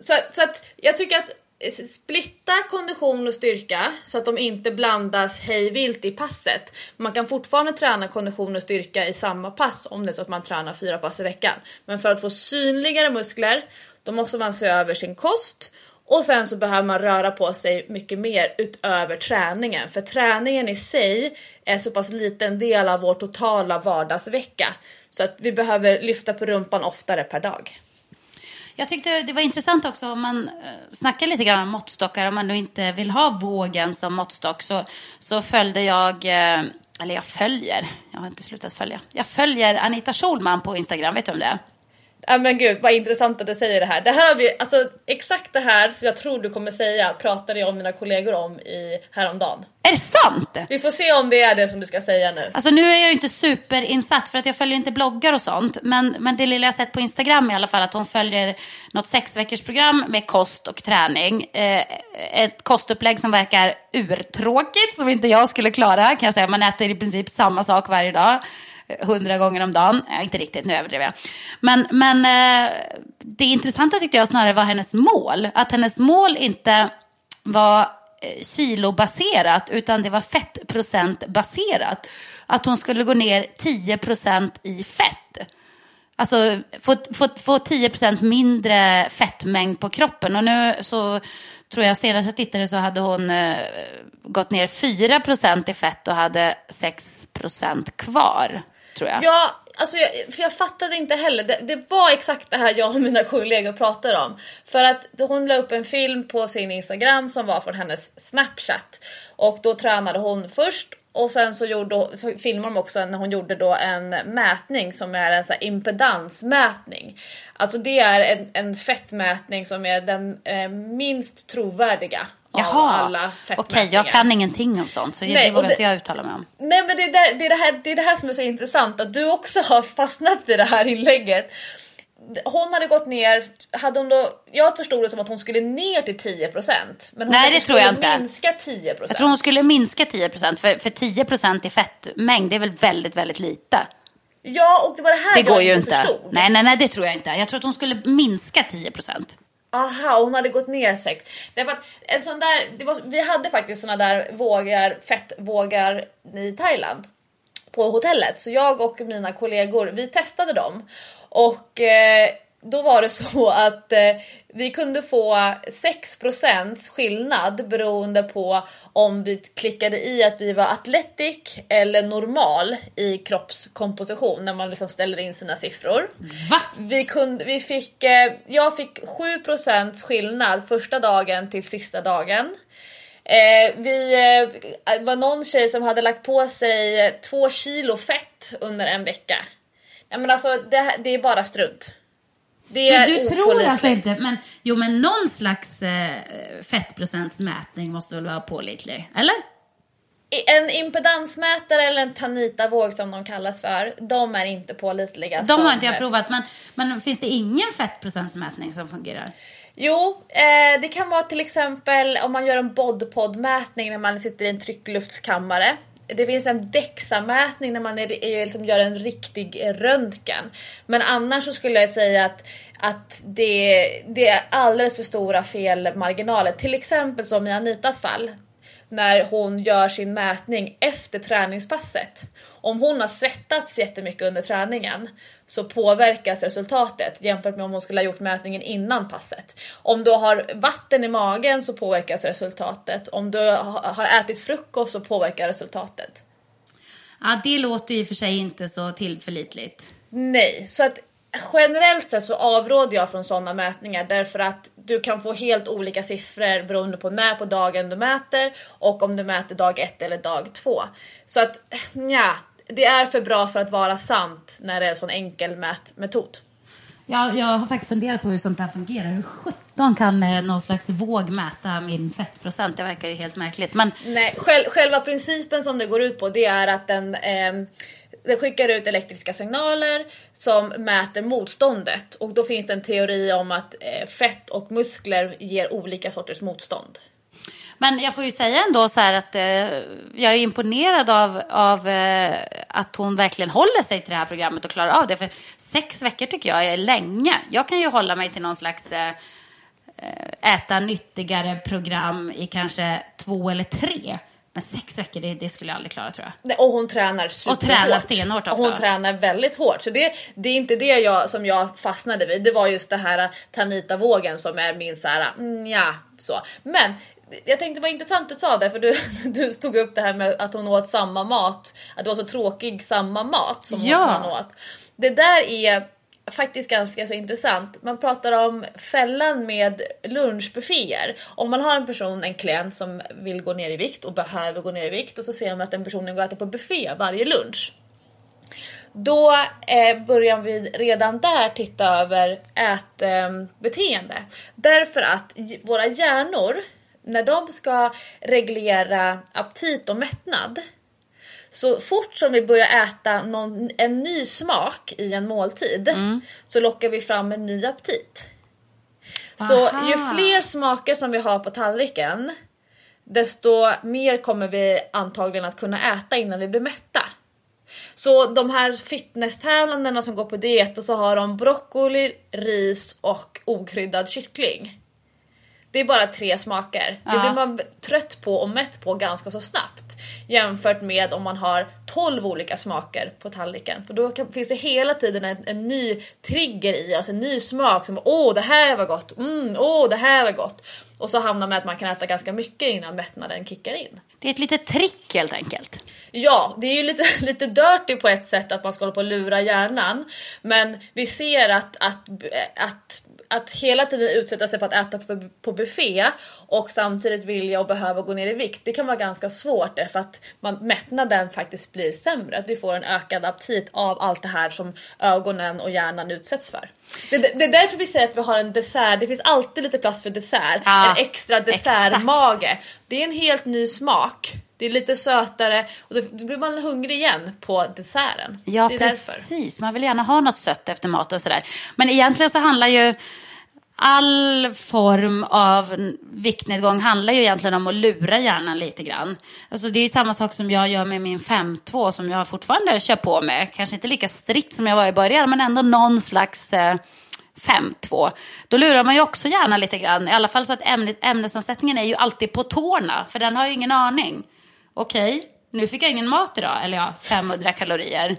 Så, så att jag tycker att splitta kondition och styrka så att de inte blandas hej vilt i passet. Man kan fortfarande träna kondition och styrka i samma pass om det är så att man tränar fyra pass i veckan. Men för att få synligare muskler då måste man se över sin kost och sen så behöver man röra på sig mycket mer utöver träningen. För träningen i sig är så pass liten del av vår totala vardagsvecka. Så att vi behöver lyfta på rumpan oftare per dag. Jag tyckte det var intressant också om man eh, snackar lite grann om måttstockar. Om man nu inte vill ha vågen som måttstock så, så följde jag, eh, eller jag följer, jag har inte slutat följa. Jag följer Anita Schulman på Instagram, vet du om det? är? Ja men gud vad intressant att du säger det här. Det här har vi, alltså exakt det här som jag tror du kommer säga pratade jag om mina kollegor om i häromdagen. Är det sant? Vi får se om det är det som du ska säga nu. Alltså nu är jag ju inte superinsatt för att jag följer inte bloggar och sånt. Men, men det lilla jag sett på Instagram i alla fall att hon följer något sexveckorsprogram med kost och träning. Eh, ett kostupplägg som verkar urtråkigt som inte jag skulle klara kan jag säga. Man äter i princip samma sak varje dag hundra gånger om dagen. Äh, inte riktigt, nu överdriver jag. Men, men eh, det intressanta tyckte jag snarare var hennes mål. Att hennes mål inte var eh, kilobaserat utan det var fettprocentbaserat. Att hon skulle gå ner 10% i fett. Alltså få, få, få 10% mindre fettmängd på kroppen. Och nu så tror jag senast jag tittade så hade hon eh, gått ner 4% i fett och hade 6% kvar. Tror jag. Ja, alltså jag, för jag fattade inte heller. Det, det var exakt det här jag och mina kollegor pratade om. För att hon la upp en film på sin Instagram som var från hennes Snapchat. Och då tränade hon först och sen så gjorde, filmade de också när hon gjorde då en mätning som är en så här impedansmätning. Alltså det är en, en fettmätning som är den eh, minst trovärdiga Jaha, av alla fettmätningar. okej, jag kan ingenting om sånt så Nej, det vågar det- inte jag uttala mig om. Nej men det är, där, det, är det, här, det är det här som är så intressant att du också har fastnat i det här inlägget. Hon hade gått ner, hade hon då, jag förstod det som att hon skulle ner till 10% men hon Nej, det tror jag inte. minska 10%. Jag tror hon skulle minska 10% för, för 10% i fettmängd det är väl väldigt, väldigt lite. Ja och det var det här Det jag går ju inte förstod. Nej, nej, nej, det tror jag inte. Jag tror att hon skulle minska 10%. Aha, hon hade gått ner sekt. Därför att en sån där, det var, vi hade faktiskt såna där vågar, fettvågar i Thailand på hotellet. Så jag och mina kollegor, vi testade dem. Och eh, då var det så att eh, vi kunde få 6% skillnad beroende på om vi klickade i att vi var athletic eller normal i kroppskomposition när man liksom ställer in sina siffror. Va? Vi kunde, vi fick, eh, jag fick 7% skillnad första dagen till sista dagen. Eh, vi eh, det var någon tjej som hade lagt på sig två kilo fett under en vecka. Nej men alltså det, det är bara strunt. Det är Du, du tror alltså inte, men jo men någon slags eh, fettprocentsmätning måste väl vara pålitlig, eller? En impedansmätare eller en Tanita-våg som de kallas för, de är inte pålitliga. De har inte jag provat, men, men finns det ingen fettprocentsmätning som fungerar? Jo, eh, det kan vara till exempel om man gör en bodpod-mätning när man sitter i en tryckluftskammare. Det finns en DEXA-mätning när man är, är, liksom gör en riktig röntgen. Men annars så skulle jag säga att, att det, det är alldeles för stora felmarginaler. Till exempel som i Anitas fall när hon gör sin mätning efter träningspasset. Om hon har svettats jättemycket under träningen så påverkas resultatet jämfört med om hon skulle ha gjort mätningen innan passet. Om du har vatten i magen så påverkas resultatet. Om du ha- har ätit frukost så påverkar resultatet. Ja, det låter ju för sig inte så tillförlitligt. Nej, så att generellt sett så avråder jag från sådana mätningar därför att du kan få helt olika siffror beroende på när på dagen du mäter och om du mäter dag ett eller dag två. Så att ja, det är för bra för att vara sant när det är en sån enkel mätmetod. Jag, jag har faktiskt funderat på hur sånt här fungerar. Hur sjutton kan eh, någon slags våg mäta min fettprocent? Det verkar ju helt märkligt. Men Nej, själ- själva principen som det går ut på det är att den, ehm, den skickar ut elektriska signaler som mäter motståndet och då finns det en teori om att eh, fett och muskler ger olika sorters motstånd. Men jag får ju säga ändå så här att eh, jag är imponerad av, av eh, att hon verkligen håller sig till det här programmet och klarar av det. För sex veckor tycker jag är länge. Jag kan ju hålla mig till någon slags eh, eh, äta nyttigare program i kanske två eller tre. Men sex veckor, det, det skulle jag aldrig klara tror jag. Nej, Och hon tränar superhårt. tränar stenhårt också. Och Hon tränar väldigt hårt. Så det, det är inte det jag, som jag fastnade vid. Det var just det här Tanita-vågen som är min så här, mm, ja, så. Men jag tänkte det var intressant du sa det för du, du tog upp det här med att hon åt samma mat. Att det var så tråkig samma mat som Ja. hon åt. Det där är faktiskt ganska så intressant. Man pratar om fällan med lunchbufféer. Om man har en person, en klient som vill gå ner i vikt och behöver gå ner i vikt och så ser man att den personen går och äter på buffé varje lunch. Då eh, börjar vi redan där titta över ätbeteende. Därför att våra hjärnor, när de ska reglera aptit och mättnad, så fort som vi börjar äta någon, en ny smak i en måltid så lockar vi fram en ny aptit. Så Aha. ju fler smaker som vi har på tallriken desto mer kommer vi antagligen att kunna äta innan vi blir mätta. Så de här fitnesstävlandena som går på diet och så har de broccoli, ris och okryddad kyckling. Det är bara tre smaker. Det Ja. blir man trött på och mätt på ganska så snabbt. Jämfört med om man har 12 olika smaker på tallriken. För då kan, finns det hela tiden en, en ny trigger i oss, en ny smak som åh det här var gott, mm, åh det här var gott. Och så hamnar man med att man kan äta ganska mycket innan mättnaden kickar in. Det är ett litet trick helt enkelt. Ja, det är ju lite, lite dirty på ett sätt att man ska hålla på och lura hjärnan. Men vi ser att, att, att att hela tiden utsätta sig för att äta på, på buffé och samtidigt vilja och behöva gå ner i vikt. Det kan vara ganska svårt därför att man, mättnaden faktiskt blir sämre. Att vi får en ökad aptit av allt det här som ögonen och hjärnan utsätts för. Det, det, är därför vi säger att vi har en dessert. Det finns alltid lite plats för dessert. Ja, en extra dessertmage. Det är en helt ny smak. Det är lite sötare och då blir man hungrig igen på desserten. Ja, precis. Därför. Man vill gärna ha något sött efter mat och sådär. Men egentligen så handlar ju all form av viktnedgång handlar ju egentligen om att lura hjärnan lite grann. Alltså det är ju samma sak som jag gör med min 5-2 som jag fortfarande kör på med. Kanske inte lika strikt som jag var i början men ändå någon slags eh, 5-2. Då lurar man ju också hjärnan lite grann. I alla fall så att ämnet, ämnesomsättningen är ju alltid på tårna för den har ju ingen aning. Okej, okay, nu fick jag ingen mat idag. Eller ja, 500 kalorier.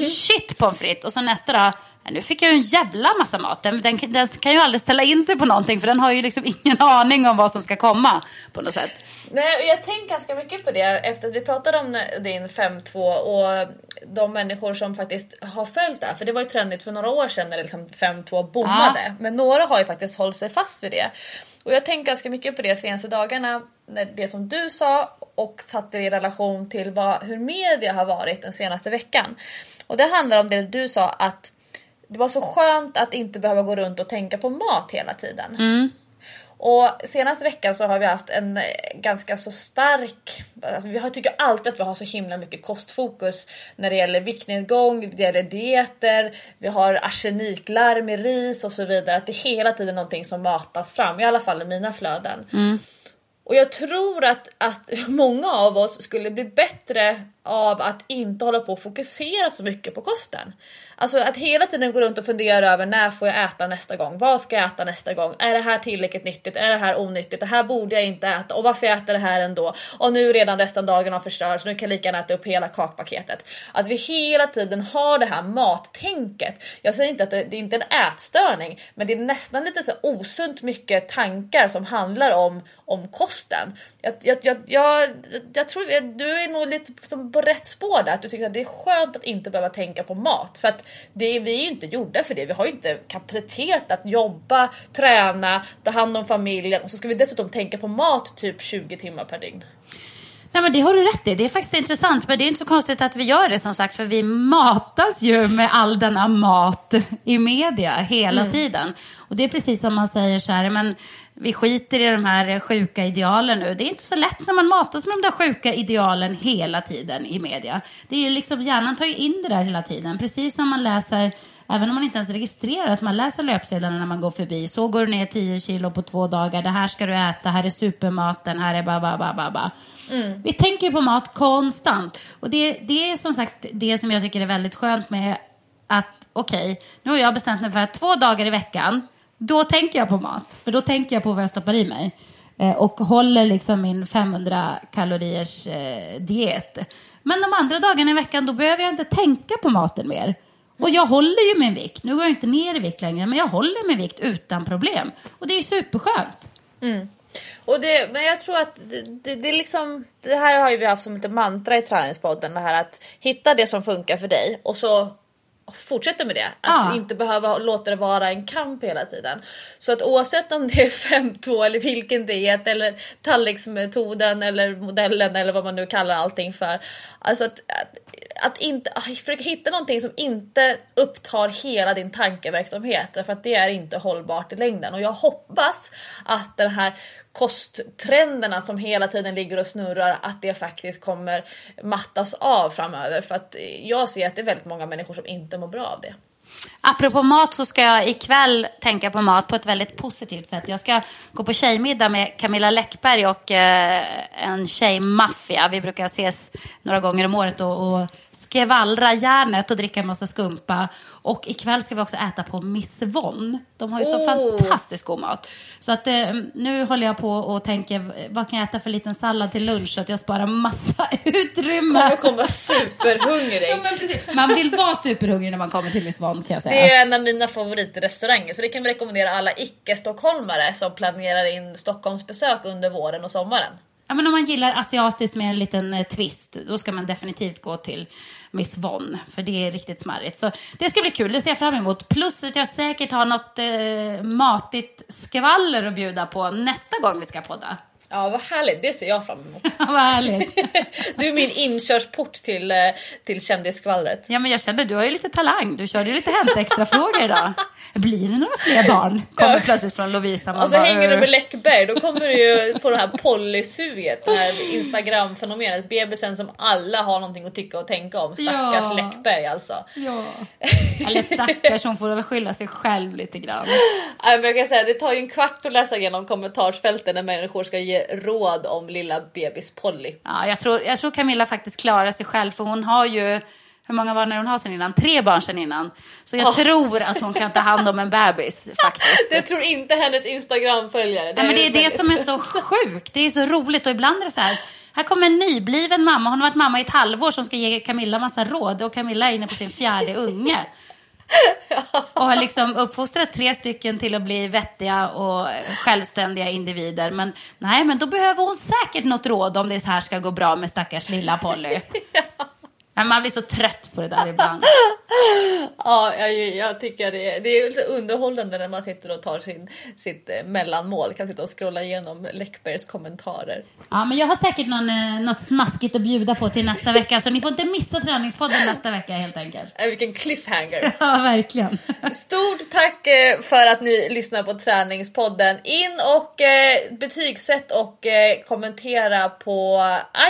Shit pommes frites. Och så nästa dag, nu fick jag ju en jävla massa mat. Den, den, den, kan ju aldrig ställa in sig på någonting för den har ju liksom ingen aning om vad som ska komma på något sätt. Nej, jag tänker ganska mycket på det efter att vi pratade om din 5-2 och de människor som faktiskt har följt det. För det var ju trendigt för några år sedan när liksom 5-2 bommade. Ja. Men några har ju faktiskt hållit sig fast vid det. Och jag tänker ganska mycket på det senaste dagarna, när det som du sa och satte det i relation till vad, hur media har varit den senaste veckan. Och det handlar om det du sa att det var så skönt att inte behöva gå runt och tänka på mat hela tiden. Mm. Och senaste veckan så har vi haft en ganska så stark, alltså vi har, tycker alltid att vi har så himla mycket kostfokus när det gäller viktnedgång, det gäller dieter, vi har arseniklarm i ris och så vidare. Att det är hela tiden någonting som matas fram, i alla fall i mina flöden. Mm. Och jag tror att, att många av oss skulle bli bättre av att inte hålla på och fokusera så mycket på kosten. Alltså att hela tiden gå runt och fundera över när får jag äta nästa gång? Vad ska jag äta nästa gång? Är det här tillräckligt nyttigt? Är det här onyttigt? Det här borde jag inte äta och varför jag äter det här ändå? Och nu redan resten av dagen har förstörts, nu kan jag lika gärna äta upp hela kakpaketet. Att vi hela tiden har det här mattänket. Jag säger inte att det, det är inte en ätstörning, men det är nästan lite så osunt mycket tankar som handlar om, om kosten. Jag, jag, jag, jag, jag tror du är nog lite som på rätt spår där, att du tycker att det är skönt att inte behöva tänka på mat. För att det, vi är ju inte gjorda för det. Vi har ju inte kapacitet att jobba, träna, ta hand om familjen och så ska vi dessutom tänka på mat typ 20 timmar per dygn. Nej men det har du rätt i. Det är faktiskt intressant. Men det är inte så konstigt att vi gör det som sagt. För vi matas ju med all denna mat i media hela mm. tiden. Och det är precis som man säger så här. Men vi skiter i de här sjuka idealen nu. Det är inte så lätt när man matas med de där sjuka idealen hela tiden i media. Det är ju liksom, hjärnan tar ju in det där hela tiden. Precis som man läser, även om man inte ens registrerar att man läser löpsedlarna när man går förbi. Så går du ner 10 kilo på två dagar. Det här ska du äta. Här är supermaten. Här är ba, ba, ba, ba, ba. Mm. Vi tänker på mat konstant. Och det, det är som sagt det som jag tycker är väldigt skönt med att okej, okay, nu har jag bestämt mig för att två dagar i veckan då tänker jag på mat. För då tänker jag på vad jag stoppar i mig. Eh, och håller liksom min 500 kaloriers eh, diet. Men de andra dagarna i veckan då behöver jag inte tänka på maten mer. Och jag håller ju min vikt. Nu går jag inte ner i vikt längre, men jag håller min vikt utan problem. Och det är superskönt. Mm. Och det, men jag tror att det, det, det, liksom, det här har ju vi haft som lite mantra i träningspodden. Det här att hitta det som funkar för dig och så fortsätta med det. Att ja. inte behöva låta det vara en kamp hela tiden. Så att oavsett om det är 5-2 eller vilken diet eller tallriksmetoden eller modellen eller vad man nu kallar allting för. Alltså att, att att inte, ah, försöka hitta någonting som inte upptar hela din tankeverksamhet för att det är inte hållbart i längden och jag hoppas att den här kosttrenderna som hela tiden ligger och snurrar att det faktiskt kommer mattas av framöver för att jag ser att det är väldigt många människor som inte mår bra av det. Apropå mat så ska jag ikväll tänka på mat på ett väldigt positivt sätt. Jag ska gå på tjejmiddag med Camilla Läckberg och eh, en tjejmaffia. Vi brukar ses några gånger om året och, och skvallra järnet och dricka en massa skumpa. Och ikväll ska vi också äta på Miss Von. De har ju så Oh. fantastiskt god mat. Så att eh, nu håller jag på och tänker, vad kan jag äta för liten sallad till lunch så att jag sparar massa utrymme. Kommer komma superhungrig. Ja. Man vill vara superhungrig när man kommer till Miss Von kan jag säga. Det är en av mina favoritrestauranger så det kan vi rekommendera alla icke-stockholmare som planerar in Stockholmsbesök under våren och sommaren. Ja, men om man gillar asiatiskt med en liten eh, twist, då ska man definitivt gå till Miss Von, för det är riktigt smarrigt. Så det ska bli kul, det ser jag fram emot. Plus att jag säkert har något eh, matigt skvaller att bjuda på nästa gång vi ska podda. Ja vad härligt, det ser jag fram emot. Vad härligt. Du är min inkörsport till, eh, till kändisskvallret. Ja, men jag kände, du har ju lite talang. Du körde ju lite Hänt Extra-frågor idag. Blir det några fler barn? Kommer plötsligt från Lovisa. Man Och så bara, hänger du med Läckberg, då kommer du ju få det här polysuget, det här Instagram-fenomenet. Bebisen som alla har någonting att tycka och tänka om. Stackars Ja. Läckberg alltså. Ja. Eller stackars, hon får väl skylla sig själv lite grann. Nej, men jag kan säga, det tar ju en kvart att läsa igenom kommentarsfälten när människor ska ge råd om lilla bebis Polly. Ja, jag, tror, jag tror Camilla faktiskt klarar sig själv för hon har ju, hur många barn är hon har sen innan? Tre barn sen innan. Så jag tror att hon kan ta hand om en bebis faktiskt. Det tror inte hennes Instagram-följare. Nej, men det är det väldigt- som är så sjukt. Det är så roligt och ibland är det så här. Här kommer en nybliven mamma. Hon har varit mamma i ett halvår som ska ge Camilla massa råd och Camilla är inne på sin fjärde unge. Och har liksom uppfostrat tre stycken till att bli vettiga och självständiga individer. Men nej, men då behöver hon säkert något råd om det här ska gå bra med stackars lilla Polly. Nej, man blir så trött på det där ibland. Ja, jag, jag tycker det är, det är lite underhållande när man sitter och tar sin, sitt eh, mellanmål. Kan sitta och scrolla igenom Läckbergs kommentarer. Ja, men jag har säkert någon, eh, något smaskigt att bjuda på till nästa vecka. Så ni får inte missa träningspodden nästa vecka helt enkelt. Äh, vilken cliffhanger! Ja, verkligen. Stort tack eh, för att ni lyssnar på träningspodden. In och eh, betygsätt och eh, kommentera på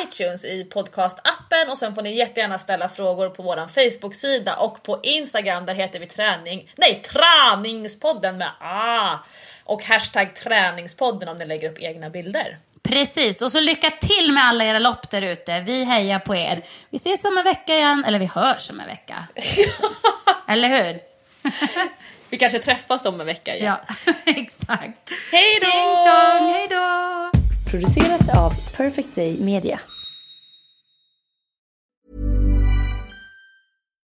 iTunes i podcastappen och sen får ni jättegärna ställa frågor på våran Facebook-sida och på Instagram där heter vi träning, nej träningspodden med A och hashtag träningspodden om ni lägger upp egna bilder. Precis, och så lycka till med alla era lopp där ute. Vi hejar på er. Vi ses om en vecka igen, eller vi hörs om en vecka. eller hur? Vi kanske träffas om en vecka igen. Ja, exakt. Hej då! Hej då! Producerat av Perfect Day Media.